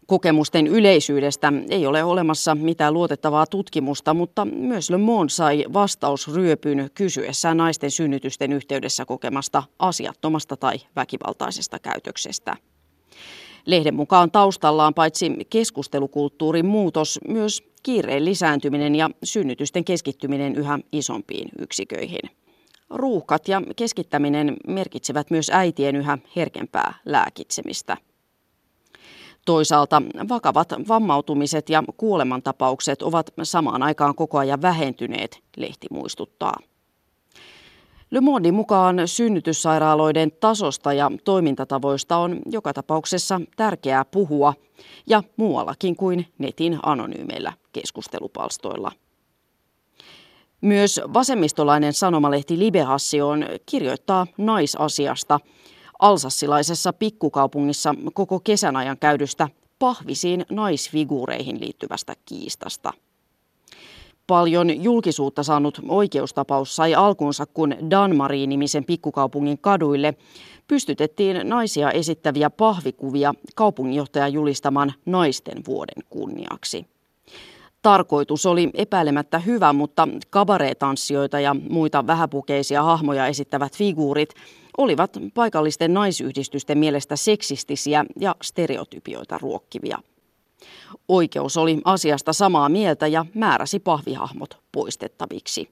Kokemusten yleisyydestä ei ole olemassa mitään luotettavaa tutkimusta, mutta myös Le Monde sai vastausryöpyn kysyessään naisten synnytysten yhteydessä kokemasta asiattomasta tai väkivaltaisesta käytöksestä. Lehden mukaan taustallaan paitsi keskustelukulttuurin muutos, myös kiireen lisääntyminen ja synnytysten keskittyminen yhä isompiin yksiköihin. Ruuhkat ja keskittäminen merkitsevät myös äitien yhä herkempää lääkitsemistä. Toisaalta vakavat vammautumiset ja kuolemantapaukset ovat samaan aikaan koko ajan vähentyneet, lehti muistuttaa. Le Mondin mukaan synnytyssairaaloiden tasosta ja toimintatavoista on joka tapauksessa tärkeää puhua ja muuallakin kuin netin anonyymeillä keskustelupalstoilla. Myös vasemmistolainen sanomalehti Liberation kirjoittaa naisasiasta alsassilaisessa pikkukaupungissa koko kesän ajan käydystä pahvisiin naisfiguureihin liittyvästä kiistasta – Paljon julkisuutta saanut oikeustapaus sai alkunsa, kun Danmari-nimisen pikkukaupungin kaduille pystytettiin naisia esittäviä pahvikuvia kaupunginjohtajan julistaman naisten vuoden kunniaksi. Tarkoitus oli epäilemättä hyvä, mutta kabareetanssijoita ja muita vähäpukeisia hahmoja esittävät figuurit olivat paikallisten naisyhdistysten mielestä seksistisiä ja stereotypioita ruokkivia. Oikeus oli asiasta samaa mieltä ja määräsi pahvihahmot poistettaviksi.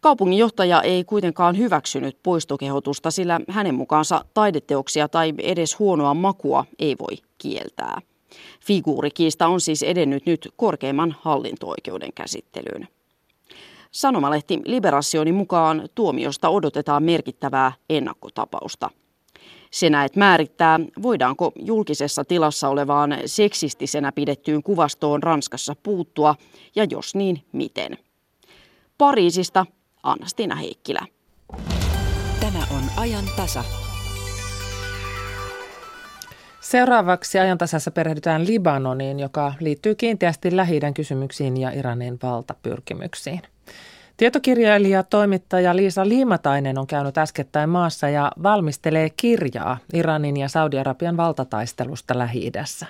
Kaupunginjohtaja ei kuitenkaan hyväksynyt poistokehotusta, sillä hänen mukaansa taideteoksia tai edes huonoa makua ei voi kieltää. Figuurikiista on siis edennyt nyt korkeimman hallinto-oikeuden käsittelyyn. Sanomalehti Liberationin mukaan tuomiosta odotetaan merkittävää ennakkotapausta – se näet määrittää, voidaanko julkisessa tilassa olevaan seksistisenä pidettyyn kuvastoon Ranskassa puuttua ja jos niin, miten. Pariisista Anna-Stina Heikkilä. Tämä on ajan tasa. Seuraavaksi ajantasassa perehdytään Libanoniin, joka liittyy kiinteästi lähi kysymyksiin ja Iranin valtapyrkimyksiin. Tietokirjailija, toimittaja Liisa Liimatainen on käynyt äskettäin maassa ja valmistelee kirjaa Iranin ja Saudi-Arabian valtataistelusta Lähi-idässä.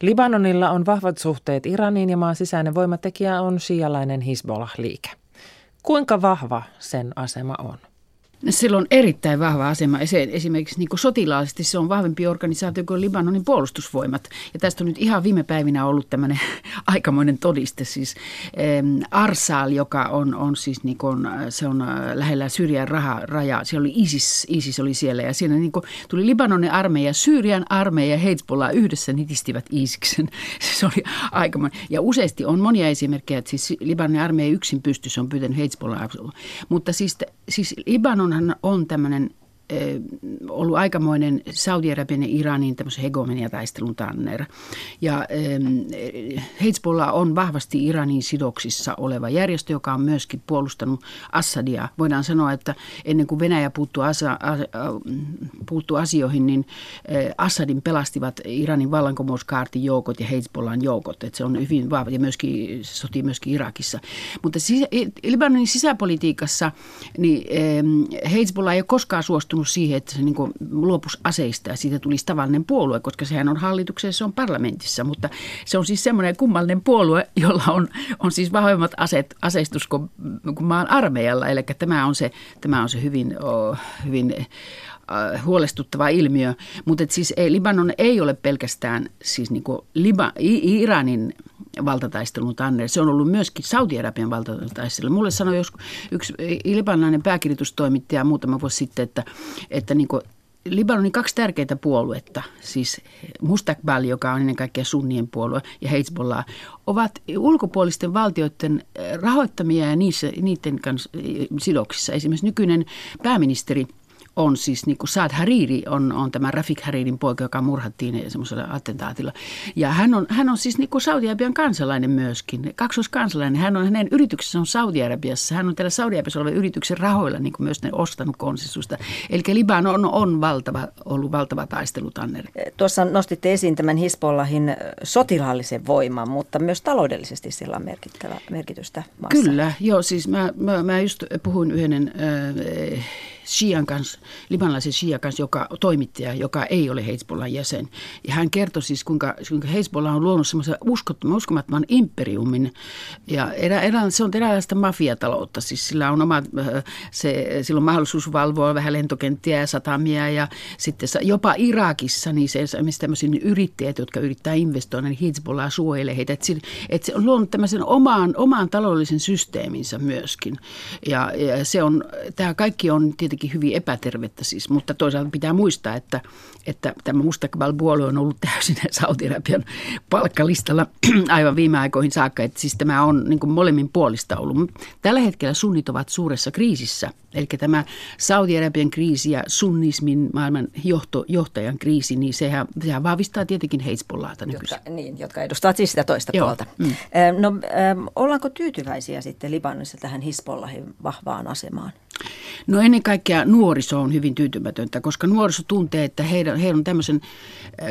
Libanonilla on vahvat suhteet Iraniin ja maan sisäinen voimatekijä on shialainen Hezbollah-liike. Kuinka vahva sen asema on? Sillä on erittäin vahva asema. Se, esimerkiksi niin sotilaallisesti se on vahvempi organisaatio kuin Libanonin puolustusvoimat. Ja tästä on nyt ihan viime päivinä ollut tämmöinen aikamoinen todiste. Siis ähm, Arsal, joka on, on siis niin kuin, se on lähellä Syyrian rajaa. Siellä oli ISIS, ISIS oli siellä ja siinä niin kuin, tuli Libanonin armeija, Syyrian armeija ja Hezbollah yhdessä nitistivät ISISen. Se oli aikamoinen. Ja useasti on monia esimerkkejä, että siis Libanonin armeija yksin pystyssä on pyytänyt Hezbollah. Mutta siis, siis Libanon Libanonhan on tämmöinen ollut aikamoinen Saudi-Arabian ja Iranin tämmöisen hegemoniataistelun tanner. Ja Hezbollah on vahvasti Iranin sidoksissa oleva järjestö, joka on myöskin puolustanut Assadia. Voidaan sanoa, että ennen kuin Venäjä puuttuu, asa, puuttuu asioihin, niin Assadin pelastivat Iranin vallankumouskaartin joukot ja Hezbollahin joukot. Että se on hyvin vahva ja myöskin, se sotii myöskin Irakissa. Mutta sisä, Libanonin sisäpolitiikassa niin Hezbollah ei ole koskaan suostunut suostunut siihen, että se niin luopuisi aseista ja siitä tulisi tavallinen puolue, koska sehän on hallituksessa, se on parlamentissa, mutta se on siis semmoinen kummallinen puolue, jolla on, on siis vahvemmat aseet, aseistus kuin, kuin maan armeijalla, eli tämä on se, tämä on se hyvin, hyvin äh, huolestuttava ilmiö, mutta siis ei, Libanon ei ole pelkästään siis niin Liba, Iranin valtataistelun tanner. Se on ollut myöskin Saudi-Arabian valtataistelu. Mulle sanoi joskus yksi libanainen pääkirjoitustoimittaja muutama vuosi sitten, että, että niin kuin Libanonin kaksi tärkeitä puoluetta, siis Mustakbal, joka on ennen kaikkea sunnien puolue, ja Hezbollah, ovat ulkopuolisten valtioiden rahoittamia ja niissä, niiden kanssa sidoksissa. Esimerkiksi nykyinen pääministeri – on siis niin kuin Saad Hariri on, on tämä Rafik Haririn poika, joka murhattiin semmoisella attentaatilla. Ja hän on, hän on siis niin kuin Saudi-Arabian kansalainen myöskin, kaksoiskansalainen. Hän on, hänen yrityksensä on Saudi-Arabiassa. Hän on tällä Saudi-Arabiassa olevan yrityksen rahoilla niin kuin myös ne ostanut konsensusta. Eli Libanon on, on valtava, ollut valtava taistelutanner. Tuossa nostitte esiin tämän Hisbollahin sotilaallisen voiman, mutta myös taloudellisesti sillä on merkittävä, merkitystä maassa. Kyllä, joo, siis mä, mä, mä just puhuin yhden äh, Shian kanssa, libanalaisen Shia kanssa, joka toimittaja, joka ei ole Hezbollah jäsen. Ja hän kertoi siis, kuinka, kuinka Hezbollah on luonut semmoisen uskottoman, uskomattoman imperiumin. Ja erä, erä, se on eräänlaista mafiataloutta. Siis sillä on oma, äh, se, sillä on mahdollisuus valvoa vähän lentokenttiä ja satamia. Ja sitten jopa Irakissa, niin se esimerkiksi tämmöisiä yrittäjät, jotka yrittää investoida, niin Hezbollah suojelee heitä. Että, että se on luonut tämmöisen omaan, omaan taloudellisen systeeminsä myöskin. Ja, ja se on, tämä kaikki on tietenkin tietenkin hyvin epätervettä siis, mutta toisaalta pitää muistaa, että, että tämä Mustakbal-puolue on ollut täysin Saudi-Arabian palkkalistalla aivan viime aikoihin saakka, että siis tämä on niin kuin molemmin puolista ollut. Tällä hetkellä sunnit ovat suuressa kriisissä, eli tämä Saudi-Arabian kriisi ja sunnismin maailman johto, johtajan kriisi, niin sehän, sehän vahvistaa tietenkin Hezbollahta nykyisin. Jotka, niin, jotka edustavat siis sitä toista Joo. puolta. Mm. No, ollaanko tyytyväisiä sitten Libanonissa tähän Hezbollahin vahvaan asemaan? No ennen kaikkea nuoriso on hyvin tyytymätöntä, koska nuoriso tuntee, että heidän, heidän on tämmöisen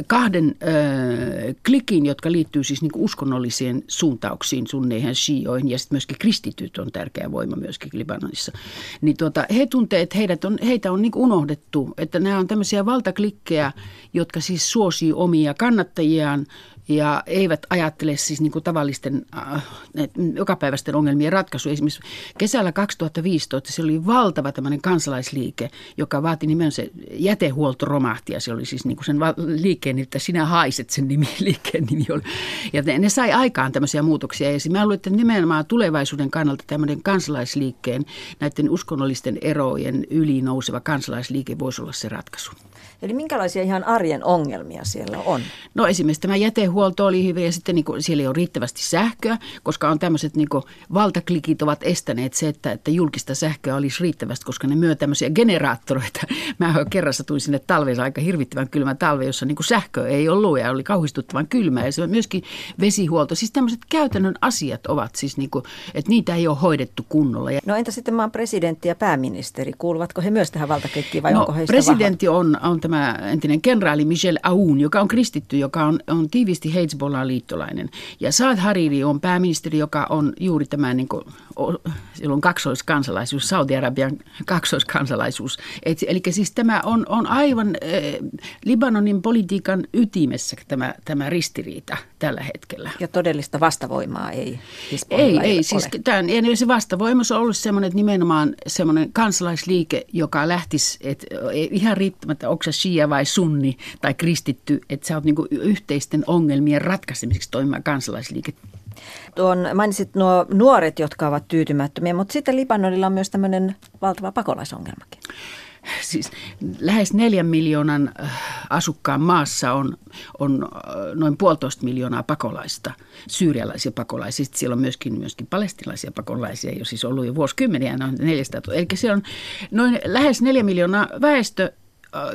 kahden äh, klikin, jotka liittyy siis niin uskonnollisiin suuntauksiin, sunneihin shioihin ja sitten myöskin kristityt on tärkeä voima myöskin Libanonissa. Niin tuota, he tuntee, että heidät on, heitä on niin unohdettu, että nämä on tämmöisiä valtaklikkejä, jotka siis suosii omia kannattajiaan ja eivät ajattele siis niin kuin tavallisten äh, jokapäiväisten ongelmien ratkaisu. Esimerkiksi kesällä 2015 se oli valtava tämmöinen kansalaisliike, joka vaati nimenomaan se jätehuolto romahti ja se oli siis niin kuin sen liikkeen, että sinä haiset sen nimi, liikkeen nimi oli. Ja ne, ne sai aikaan tämmöisiä muutoksia ja mä luulen, että nimenomaan tulevaisuuden kannalta tämmöinen kansalaisliikkeen, näiden uskonnollisten erojen yli nouseva kansalaisliike voisi olla se ratkaisu. Eli minkälaisia ihan arjen ongelmia siellä on? No esimerkiksi tämä jätehuolto oli hyvä ja sitten niin kuin, siellä ei ole riittävästi sähköä, koska on tämmöiset niin kuin, valtaklikit ovat estäneet se, että, että julkista sähköä olisi riittävästi, koska ne myö tämmöisiä generaattoreita. Mä kerrassa tulin sinne talveen aika hirvittävän kylmä talve, jossa niin kuin sähköä ei ollut ja oli kauhistuttavan kylmä ja se on myöskin vesihuolto. Siis tämmöiset käytännön asiat ovat siis, niin kuin, että niitä ei ole hoidettu kunnolla. No entä sitten maan presidentti ja pääministeri, kuuluvatko he myös tähän valtaklikkiin vai no, onko heistä presidentti on, on tämä entinen kenraali Michel Aoun, joka on kristitty, joka on, on tiivisti Hezbollah liittolainen. Ja Saad Hariri on pääministeri, joka on juuri tämä, niin kuin, sillä on kaksoiskansalaisuus, Saudi-Arabian kaksoiskansalaisuus. Et, eli siis tämä on, on aivan äh, Libanonin politiikan ytimessä tämä, tämä ristiriita tällä hetkellä. Ja todellista vastavoimaa ei Ei, ei, ei siis tämän, ja se vastavoima on ollut semmoinen, että nimenomaan semmoinen kansalaisliike, joka lähtisi, että ihan riittämättä, onko se shia vai sunni tai kristitty, että sä oot niin yhteisten ongelmien ratkaisemiseksi toimiva kansalaisliike. Tuon, mainitsit nuo nuoret, jotka ovat tyytymättömiä, mutta sitten Libanonilla on myös tämmöinen valtava pakolaisongelmakin siis lähes neljän miljoonan äh, asukkaan maassa on, on äh, noin puolitoista miljoonaa pakolaista, syyrialaisia pakolaisia. Sitten siellä on myöskin, myöskin palestinalaisia pakolaisia, jo siis ollut jo vuosikymmeniä, noin 400 Eli siellä on noin lähes neljä miljoonaa väestö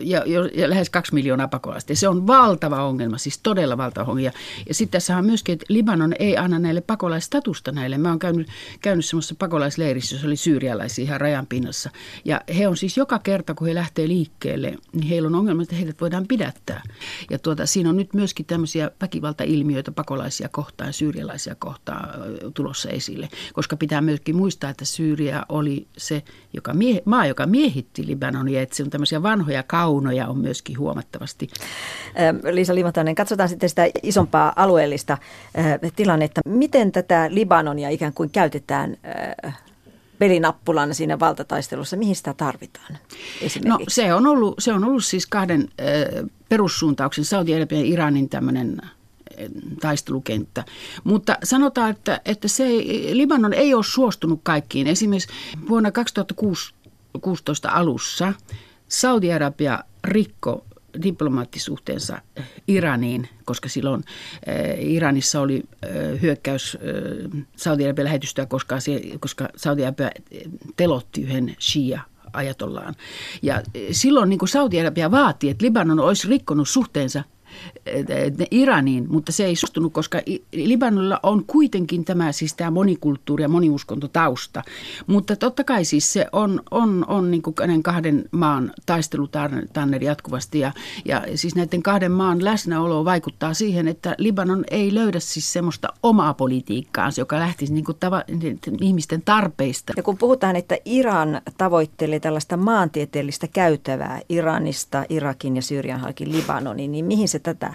ja, ja lähes kaksi miljoonaa pakolaista. Se on valtava ongelma, siis todella valtava ongelma. Ja, ja sitten tässä on myöskin, että Libanon ei anna näille pakolaistatusta näille. Mä oon käynyt, käynyt semmoisessa pakolaisleirissä, jossa oli syyrialaisia ihan rajan pinnassa. Ja he on siis joka kerta, kun he lähtee liikkeelle, niin heillä on ongelma, että heidät voidaan pidättää. Ja tuota, siinä on nyt myöskin tämmöisiä väkivaltailmiöitä pakolaisia kohtaan, syyrialaisia kohtaan tulossa esille. Koska pitää myöskin muistaa, että Syyria oli se joka mie- maa, joka miehitti Libanonia, että se on tämmöisiä vanhoja kaunoja on myöskin huomattavasti. Liisa Limatainen, katsotaan sitten sitä isompaa alueellista tilannetta. Miten tätä Libanonia ikään kuin käytetään pelinappulana siinä valtataistelussa? Mihin sitä tarvitaan No se on ollut, se on ollut siis kahden perussuuntauksen, Saudi-Arabian ja Iranin tämmöinen taistelukenttä. Mutta sanotaan, että, että se, Libanon ei ole suostunut kaikkiin. Esimerkiksi vuonna 2016 alussa Saudi-Arabia rikko diplomaattisuhteensa Iraniin, koska silloin Iranissa oli hyökkäys Saudi-Arabian lähetystöä, koska, koska Saudi-Arabia telotti yhden shia ajatollaan. Ja silloin niin Saudi-Arabia vaati, että Libanon olisi rikkonut suhteensa Iraniin, mutta se ei suostunut, koska Libanonilla on kuitenkin tämä, siis tämä monikulttuuri ja moniuskontotausta. Mutta totta kai siis se on, on, on niin kuin kahden maan taistelutanner jatkuvasti ja, ja siis näiden kahden maan läsnäolo vaikuttaa siihen, että Libanon ei löydä siis semmoista omaa politiikkaansa, joka lähtisi niin kuin tava, ihmisten tarpeista. Ja kun puhutaan, että Iran tavoittelee tällaista maantieteellistä käytävää Iranista, Irakin ja Syyrian halki Libanoniin, niin mihin se tätä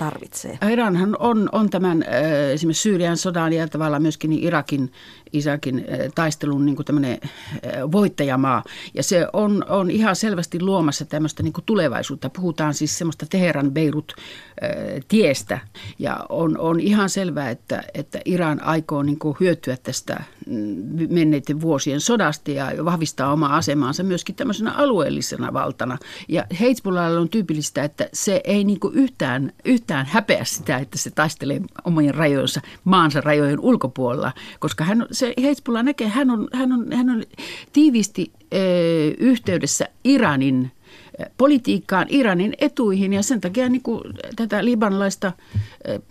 tarvitsee? Iranhan on, on tämän esimerkiksi Syyrian sodan ja tavallaan myöskin Irakin Isakin taistelun niin kuin voittajamaa. Ja se on, on ihan selvästi luomassa tämmöistä niin tulevaisuutta. Puhutaan siis semmoista Teheran Beirut tiestä. Ja on, on ihan selvää, että, että Iran aikoo niin hyötyä tästä mm, menneiden vuosien sodasta ja vahvistaa omaa asemaansa myöskin tämmöisenä alueellisena valtana. Ja Hezbollahilla on tyypillistä, että se ei niin kuin yhtään, yhtään häpeä sitä, että se taistelee omien rajojensa, maansa rajojen ulkopuolella, koska hän, se Hezbollah näkee, hän on, hän on, hän on tiivisti ö, yhteydessä Iranin politiikkaan, Iranin etuihin ja sen takia niin kuin tätä libanlaista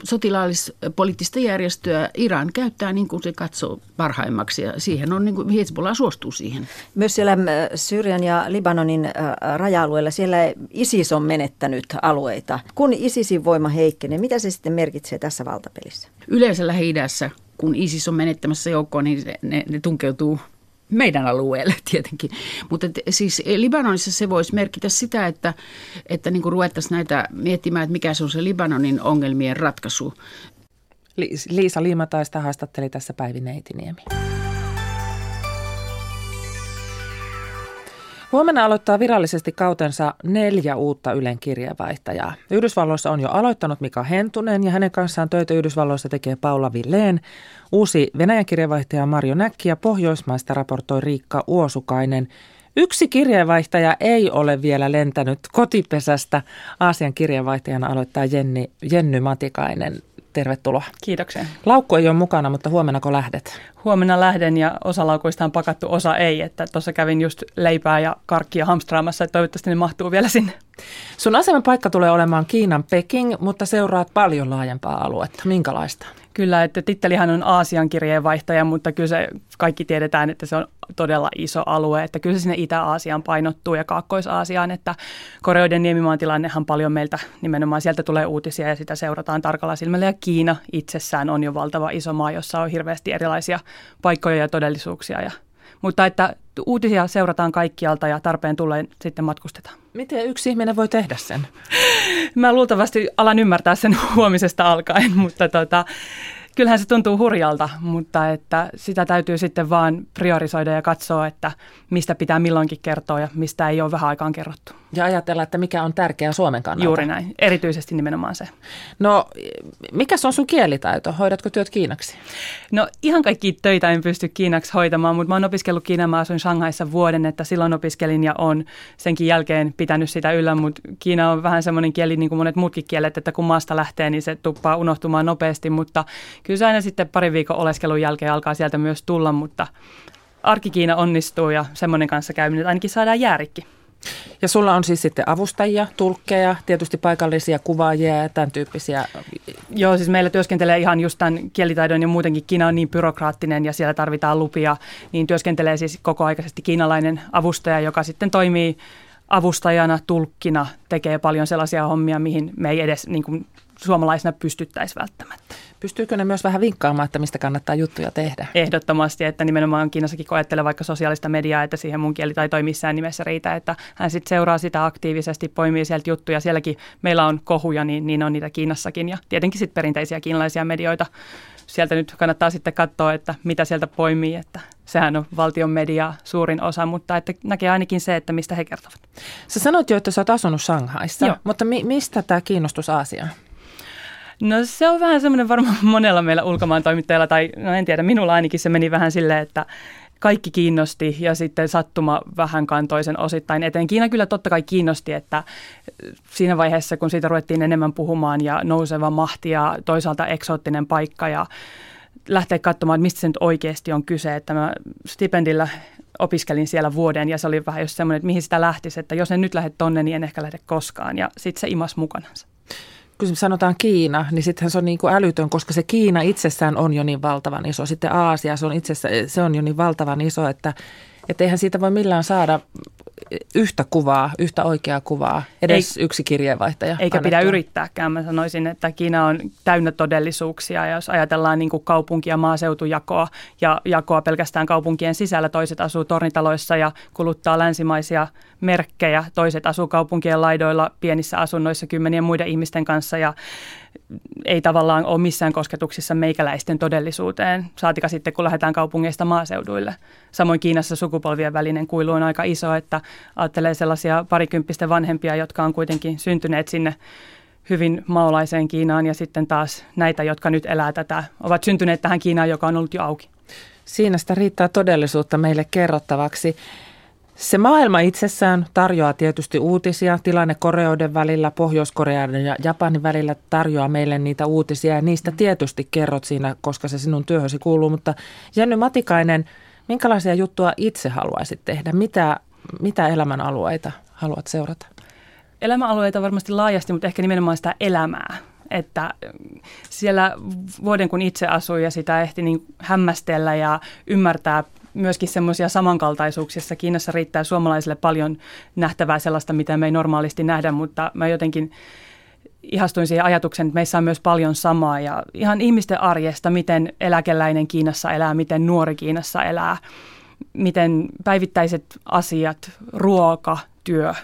sotilaallispoliittista järjestöä Iran käyttää niin kuin se katsoo parhaimmaksi ja siihen on niin kuin Hezbollah suostuu siihen. Myös siellä Syyrian ja Libanonin raja-alueella siellä ISIS on menettänyt alueita. Kun ISISin voima heikkenee, mitä se sitten merkitsee tässä valtapelissä? Yleensä lähi kun ISIS on menettämässä joukkoa, niin ne, ne tunkeutuu meidän alueelle tietenkin. Mutta siis Libanonissa se voisi merkitä sitä, että, että niin ruvettaisiin näitä miettimään, että mikä se on se Libanonin ongelmien ratkaisu. Liisa Liimataista haastatteli tässä Päivi Neitiniemi. Huomenna aloittaa virallisesti kautensa neljä uutta Ylen kirjeenvaihtajaa. Yhdysvalloissa on jo aloittanut Mika Hentunen ja hänen kanssaan töitä Yhdysvalloissa tekee Paula Villeen. Uusi Venäjän kirjeenvaihtaja Marjo Näkki ja Pohjoismaista raportoi Riikka Uosukainen. Yksi kirjeenvaihtaja ei ole vielä lentänyt kotipesästä. Aasian kirjeenvaihtajana aloittaa Jenni, Jenny Matikainen. Tervetuloa. Kiitoksia. Laukku ei ole mukana, mutta huomenna lähdet? Huomenna lähden ja osa laukuista on pakattu, osa ei. Että tuossa kävin just leipää ja karkkia hamstraamassa, että toivottavasti ne mahtuu vielä sinne. Sun paikka tulee olemaan Kiinan Peking, mutta seuraat paljon laajempaa aluetta. Minkälaista? Kyllä, että tittelihän on Aasian kirjeenvaihtaja, mutta kyllä se kaikki tiedetään, että se on todella iso alue, että kyllä se sinne Itä-Aasiaan painottuu ja Kaakkois-Aasiaan, että Koreoiden niemimaan tilannehan paljon meiltä nimenomaan sieltä tulee uutisia ja sitä seurataan tarkalla silmällä. Ja Kiina itsessään on jo valtava iso maa, jossa on hirveästi erilaisia paikkoja ja todellisuuksia. Ja mutta että uutisia seurataan kaikkialta ja tarpeen tulee sitten matkustetaan. Miten yksi ihminen voi tehdä sen? Mä luultavasti alan ymmärtää sen huomisesta alkaen, mutta tota, kyllähän se tuntuu hurjalta, mutta että sitä täytyy sitten vaan priorisoida ja katsoa, että mistä pitää milloinkin kertoa ja mistä ei ole vähän aikaan kerrottu. Ja ajatella, että mikä on tärkeää Suomen kannalta. Juuri näin, erityisesti nimenomaan se. No, mikä on sun kielitaito? Hoidatko työt kiinaksi? No ihan kaikki töitä en pysty kiinaksi hoitamaan, mutta mä oon opiskellut Kiinaa, mä asuin Shanghaissa vuoden, että silloin opiskelin ja on senkin jälkeen pitänyt sitä yllä, mutta Kiina on vähän semmoinen kieli niin kuin monet muutkin kielet, että kun maasta lähtee, niin se tuppaa unohtumaan nopeasti, mutta kyllä se aina sitten parin viikon oleskelun jälkeen alkaa sieltä myös tulla, mutta arkikiina onnistuu ja semmoinen kanssa käyminen, että ainakin saadaan jäärikki. Ja sulla on siis sitten avustajia, tulkkeja, tietysti paikallisia kuvaajia ja tämän tyyppisiä. Joo, siis meillä työskentelee ihan just tämän kielitaidon ja muutenkin Kiina on niin byrokraattinen ja siellä tarvitaan lupia, niin työskentelee siis kokoaikaisesti kiinalainen avustaja, joka sitten toimii avustajana, tulkkina, tekee paljon sellaisia hommia, mihin me ei edes niin kuin, suomalaisina pystyttäisi välttämättä. Pystyykö ne myös vähän vinkkaamaan, että mistä kannattaa juttuja tehdä? Ehdottomasti, että nimenomaan Kiinassakin koettelee vaikka sosiaalista mediaa, että siihen mun kielitaito ei missään nimessä riitä, että hän sitten seuraa sitä aktiivisesti, poimii sieltä juttuja. Sielläkin meillä on kohuja, niin, niin on niitä Kiinassakin ja tietenkin sitten perinteisiä kiinalaisia medioita. Sieltä nyt kannattaa sitten katsoa, että mitä sieltä poimii, että sehän on valtion media suurin osa, mutta että näkee ainakin se, että mistä he kertovat. Sä sanoit jo, että sä oot asunut Shanghaissa, Joo. mutta mi- mistä tämä kiinnostus Aasiaan? No se on vähän semmoinen varmaan monella meillä ulkomaan toimittajalla, tai no en tiedä, minulla ainakin se meni vähän silleen, että kaikki kiinnosti ja sitten sattuma vähän kantoisen osittain eteen. Kiina kyllä totta kai kiinnosti, että siinä vaiheessa, kun siitä ruvettiin enemmän puhumaan ja nouseva mahti ja toisaalta eksoottinen paikka ja lähteä katsomaan, että mistä se nyt oikeasti on kyse. Että mä stipendillä opiskelin siellä vuoden ja se oli vähän just semmoinen, että mihin sitä lähtisi, että jos en nyt lähde tonne, niin en ehkä lähde koskaan. Ja sitten se imas mukanansa kun sanotaan Kiina, niin sittenhän se on niin kuin älytön, koska se Kiina itsessään on jo niin valtavan iso. Sitten Aasia, se on, itsessä, se on jo niin valtavan iso, että, että eihän siitä voi millään saada yhtä kuvaa, yhtä oikeaa kuvaa, edes Ei, yksi kirjeenvaihtaja. Eikä annettua. pidä yrittääkään. Mä sanoisin, että Kiina on täynnä todellisuuksia. Ja jos ajatellaan niin kuin kaupunki- ja maaseutujakoa ja jakoa pelkästään kaupunkien sisällä, toiset asuu tornitaloissa ja kuluttaa länsimaisia merkkejä, toiset asuu kaupunkien laidoilla pienissä asunnoissa kymmenien muiden ihmisten kanssa ja ei tavallaan ole missään kosketuksissa meikäläisten todellisuuteen, saatika sitten kun lähdetään kaupungeista maaseuduille. Samoin Kiinassa sukupolvien välinen kuilu on aika iso, että ajattelee sellaisia parikymppisten vanhempia, jotka on kuitenkin syntyneet sinne hyvin maolaiseen Kiinaan ja sitten taas näitä, jotka nyt elää tätä, ovat syntyneet tähän Kiinaan, joka on ollut jo auki. Siinä sitä riittää todellisuutta meille kerrottavaksi. Se maailma itsessään tarjoaa tietysti uutisia. Tilanne Koreoiden välillä, Pohjois-Korean ja Japanin välillä tarjoaa meille niitä uutisia ja niistä tietysti kerrot siinä, koska se sinun työhösi kuuluu. Mutta Jenny Matikainen, minkälaisia juttuja itse haluaisit tehdä? Mitä, mitä elämänalueita haluat seurata? Elämäalueita varmasti laajasti, mutta ehkä nimenomaan sitä elämää että siellä vuoden kun itse asui ja sitä ehti niin hämmästellä ja ymmärtää myöskin semmoisia samankaltaisuuksia. Kiinassa riittää suomalaisille paljon nähtävää sellaista, mitä me ei normaalisti nähdä, mutta mä jotenkin ihastuin siihen ajatuksen, että meissä on myös paljon samaa ja ihan ihmisten arjesta, miten eläkeläinen Kiinassa elää, miten nuori Kiinassa elää, miten päivittäiset asiat, ruoka, työ –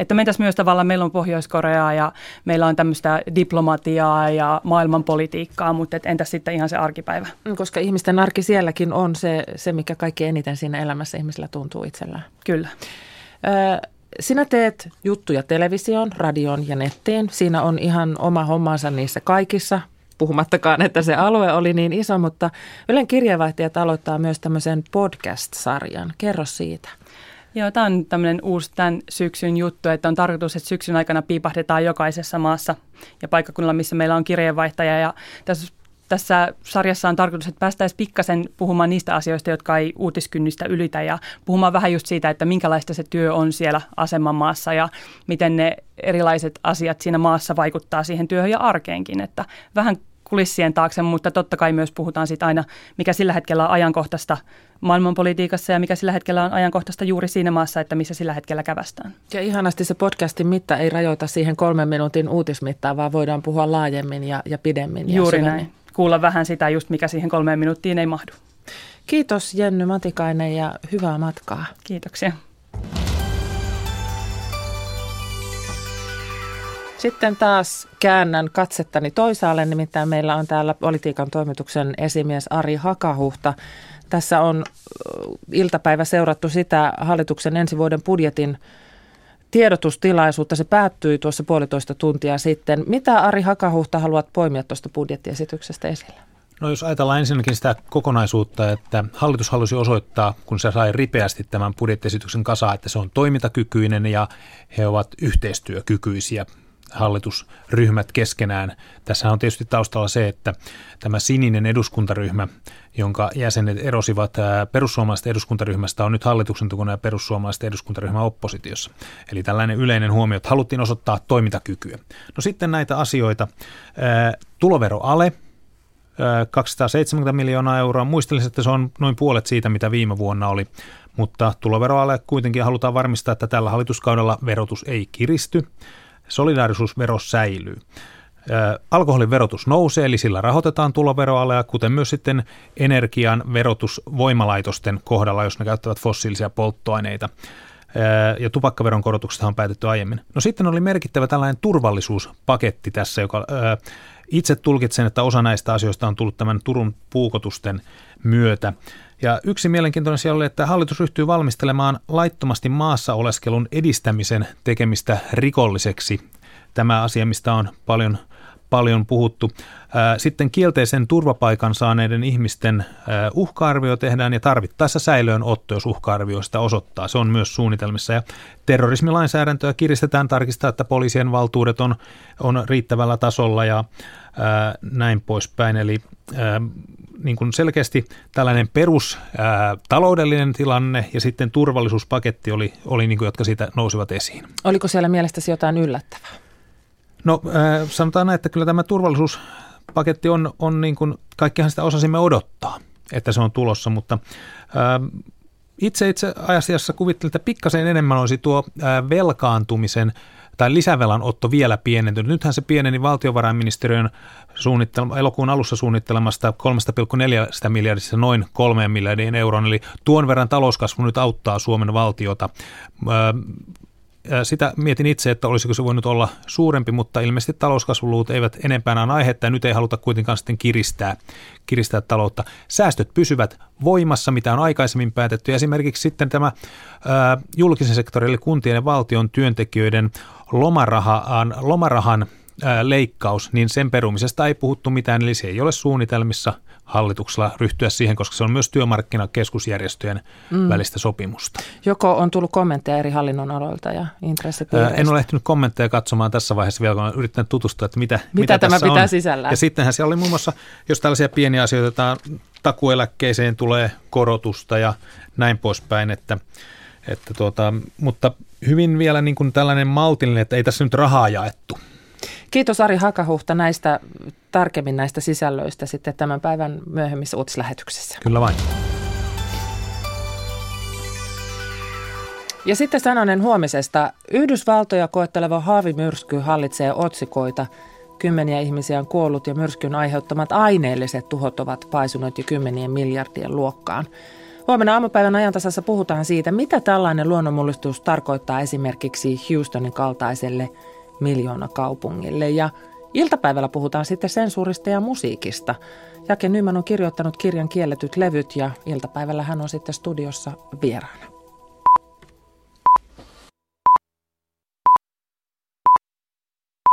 että mentäisiin myös tavallaan, meillä on Pohjois-Koreaa ja meillä on tämmöistä diplomatiaa ja maailmanpolitiikkaa, mutta et entäs sitten ihan se arkipäivä? Mm, koska ihmisten arki sielläkin on se, se mikä kaikki eniten siinä elämässä ihmisillä tuntuu itsellään. Kyllä. Ö, sinä teet juttuja televisioon, radioon ja nettiin. Siinä on ihan oma hommansa niissä kaikissa, puhumattakaan, että se alue oli niin iso, mutta Ylen kirjeenvaihtajat aloittaa myös tämmöisen podcast-sarjan. Kerro siitä. Joo, tämä on tämmöinen uusi tämän syksyn juttu, että on tarkoitus, että syksyn aikana piipahdetaan jokaisessa maassa ja paikkakunnalla, missä meillä on kirjeenvaihtaja. Ja tässä, tässä sarjassa on tarkoitus, että päästäisiin pikkasen puhumaan niistä asioista, jotka ei uutiskynnistä ylitä ja puhumaan vähän just siitä, että minkälaista se työ on siellä asemamaassa ja miten ne erilaiset asiat siinä maassa vaikuttaa siihen työhön ja arkeenkin. Että vähän kulissien taakse, mutta totta kai myös puhutaan siitä aina, mikä sillä hetkellä on ajankohtaista maailmanpolitiikassa ja mikä sillä hetkellä on ajankohtaista juuri siinä maassa, että missä sillä hetkellä kävästään. Ja ihanasti se podcastin mitta ei rajoita siihen kolmen minuutin uutismittaan, vaan voidaan puhua laajemmin ja, ja pidemmin. Juuri ja näin. Kuulla vähän sitä just, mikä siihen kolmeen minuuttiin ei mahdu. Kiitos Jenny Matikainen ja hyvää matkaa. Kiitoksia. Sitten taas käännän katsettani toisaalle, nimittäin meillä on täällä politiikan toimituksen esimies Ari Hakahuhta. Tässä on iltapäivä seurattu sitä hallituksen ensi vuoden budjetin tiedotustilaisuutta. Se päättyi tuossa puolitoista tuntia sitten. Mitä Ari Hakahuhta haluat poimia tuosta budjettiesityksestä esille? No jos ajatellaan ensinnäkin sitä kokonaisuutta, että hallitus halusi osoittaa, kun se sai ripeästi tämän budjettiesityksen kasaan, että se on toimintakykyinen ja he ovat yhteistyökykyisiä hallitusryhmät keskenään. Tässä on tietysti taustalla se, että tämä sininen eduskuntaryhmä, jonka jäsenet erosivat perussuomalaisten eduskuntaryhmästä, on nyt hallituksen tukuna ja perussuomalaisten eduskuntaryhmä oppositiossa. Eli tällainen yleinen huomio, että haluttiin osoittaa toimintakykyä. No sitten näitä asioita. Tuloveroale, 270 miljoonaa euroa. Muistelisin, että se on noin puolet siitä, mitä viime vuonna oli, mutta tuloveroale kuitenkin halutaan varmistaa, että tällä hallituskaudella verotus ei kiristy solidaarisuusvero säilyy. Alkoholin verotus nousee, eli sillä rahoitetaan tuloveroalea, kuten myös sitten energian verotus voimalaitosten kohdalla, jos ne käyttävät fossiilisia polttoaineita. Ja tupakkaveron korotuksesta on päätetty aiemmin. No sitten oli merkittävä tällainen turvallisuuspaketti tässä, joka itse tulkitsen, että osa näistä asioista on tullut tämän Turun puukotusten myötä. Ja yksi mielenkiintoinen siellä oli, että hallitus ryhtyy valmistelemaan laittomasti maassa oleskelun edistämisen tekemistä rikolliseksi. Tämä asia, mistä on paljon paljon puhuttu. Sitten kielteisen turvapaikan saaneiden ihmisten uhka-arvio tehdään ja tarvittaessa säilöönotto, jos uhka-arvio sitä osoittaa. Se on myös suunnitelmissa. Ja terrorismilainsäädäntöä kiristetään tarkistaa, että poliisien valtuudet on, on riittävällä tasolla ja näin poispäin. Eli niin kuin selkeästi tällainen perus ää, taloudellinen tilanne ja sitten turvallisuuspaketti oli, oli niin kuin, jotka siitä nousivat esiin. Oliko siellä mielestäsi jotain yllättävää? No ää, sanotaan näin, että kyllä tämä turvallisuuspaketti on, on niin kuin, kaikkihan sitä osasimme odottaa, että se on tulossa, mutta ää, itse itse asiassa kuvittelin, että pikkasen enemmän olisi tuo ää, velkaantumisen tai lisävelan otto vielä pienentynyt. Nythän se pieneni valtiovarainministeriön suunnittelema, elokuun alussa suunnittelemasta 3,4 miljardista noin 3 miljardiin euroon, eli tuon verran talouskasvu nyt auttaa Suomen valtiota. Sitä mietin itse, että olisiko se voinut olla suurempi, mutta ilmeisesti talouskasvuluvut eivät enempää aihetta ja nyt ei haluta kuitenkaan sitten kiristää, kiristää taloutta. Säästöt pysyvät voimassa, mitä on aikaisemmin päätetty. Esimerkiksi sitten tämä julkisen sektorin eli kuntien ja valtion työntekijöiden lomarahan, lomarahan leikkaus, niin sen perumisesta ei puhuttu mitään, eli se ei ole suunnitelmissa hallituksella ryhtyä siihen, koska se on myös työmarkkinakeskusjärjestöjen mm. välistä sopimusta. Joko on tullut kommentteja eri hallinnon aloilta ja intressipiireistä? En ole ehtinyt kommentteja katsomaan tässä vaiheessa vielä, kun olen yrittänyt tutustua, että mitä, mitä, mitä tämä pitää on. sisällään. Ja sittenhän siellä oli muun muassa, jos tällaisia pieniä asioita, takueläkkeeseen tulee korotusta ja näin poispäin, että, että tuota, mutta hyvin vielä niin kuin tällainen maltillinen, että ei tässä nyt rahaa jaettu. Kiitos Ari Hakahuhta näistä tarkemmin näistä sisällöistä sitten tämän päivän myöhemmissä uutislähetyksissä. Kyllä vain. Ja sitten sanonen huomisesta. Yhdysvaltoja koetteleva haavimyrsky hallitsee otsikoita. Kymmeniä ihmisiä on kuollut ja myrskyn aiheuttamat aineelliset tuhot ovat paisuneet jo kymmenien miljardien luokkaan. Huomenna aamupäivän ajantasassa puhutaan siitä, mitä tällainen luonnonmullistus tarkoittaa esimerkiksi Houstonin kaltaiselle miljoonakaupungille. Ja iltapäivällä puhutaan sitten sensuurista ja musiikista. Jake Nyman on kirjoittanut kirjan Kielletyt levyt ja iltapäivällä hän on sitten studiossa vieraana.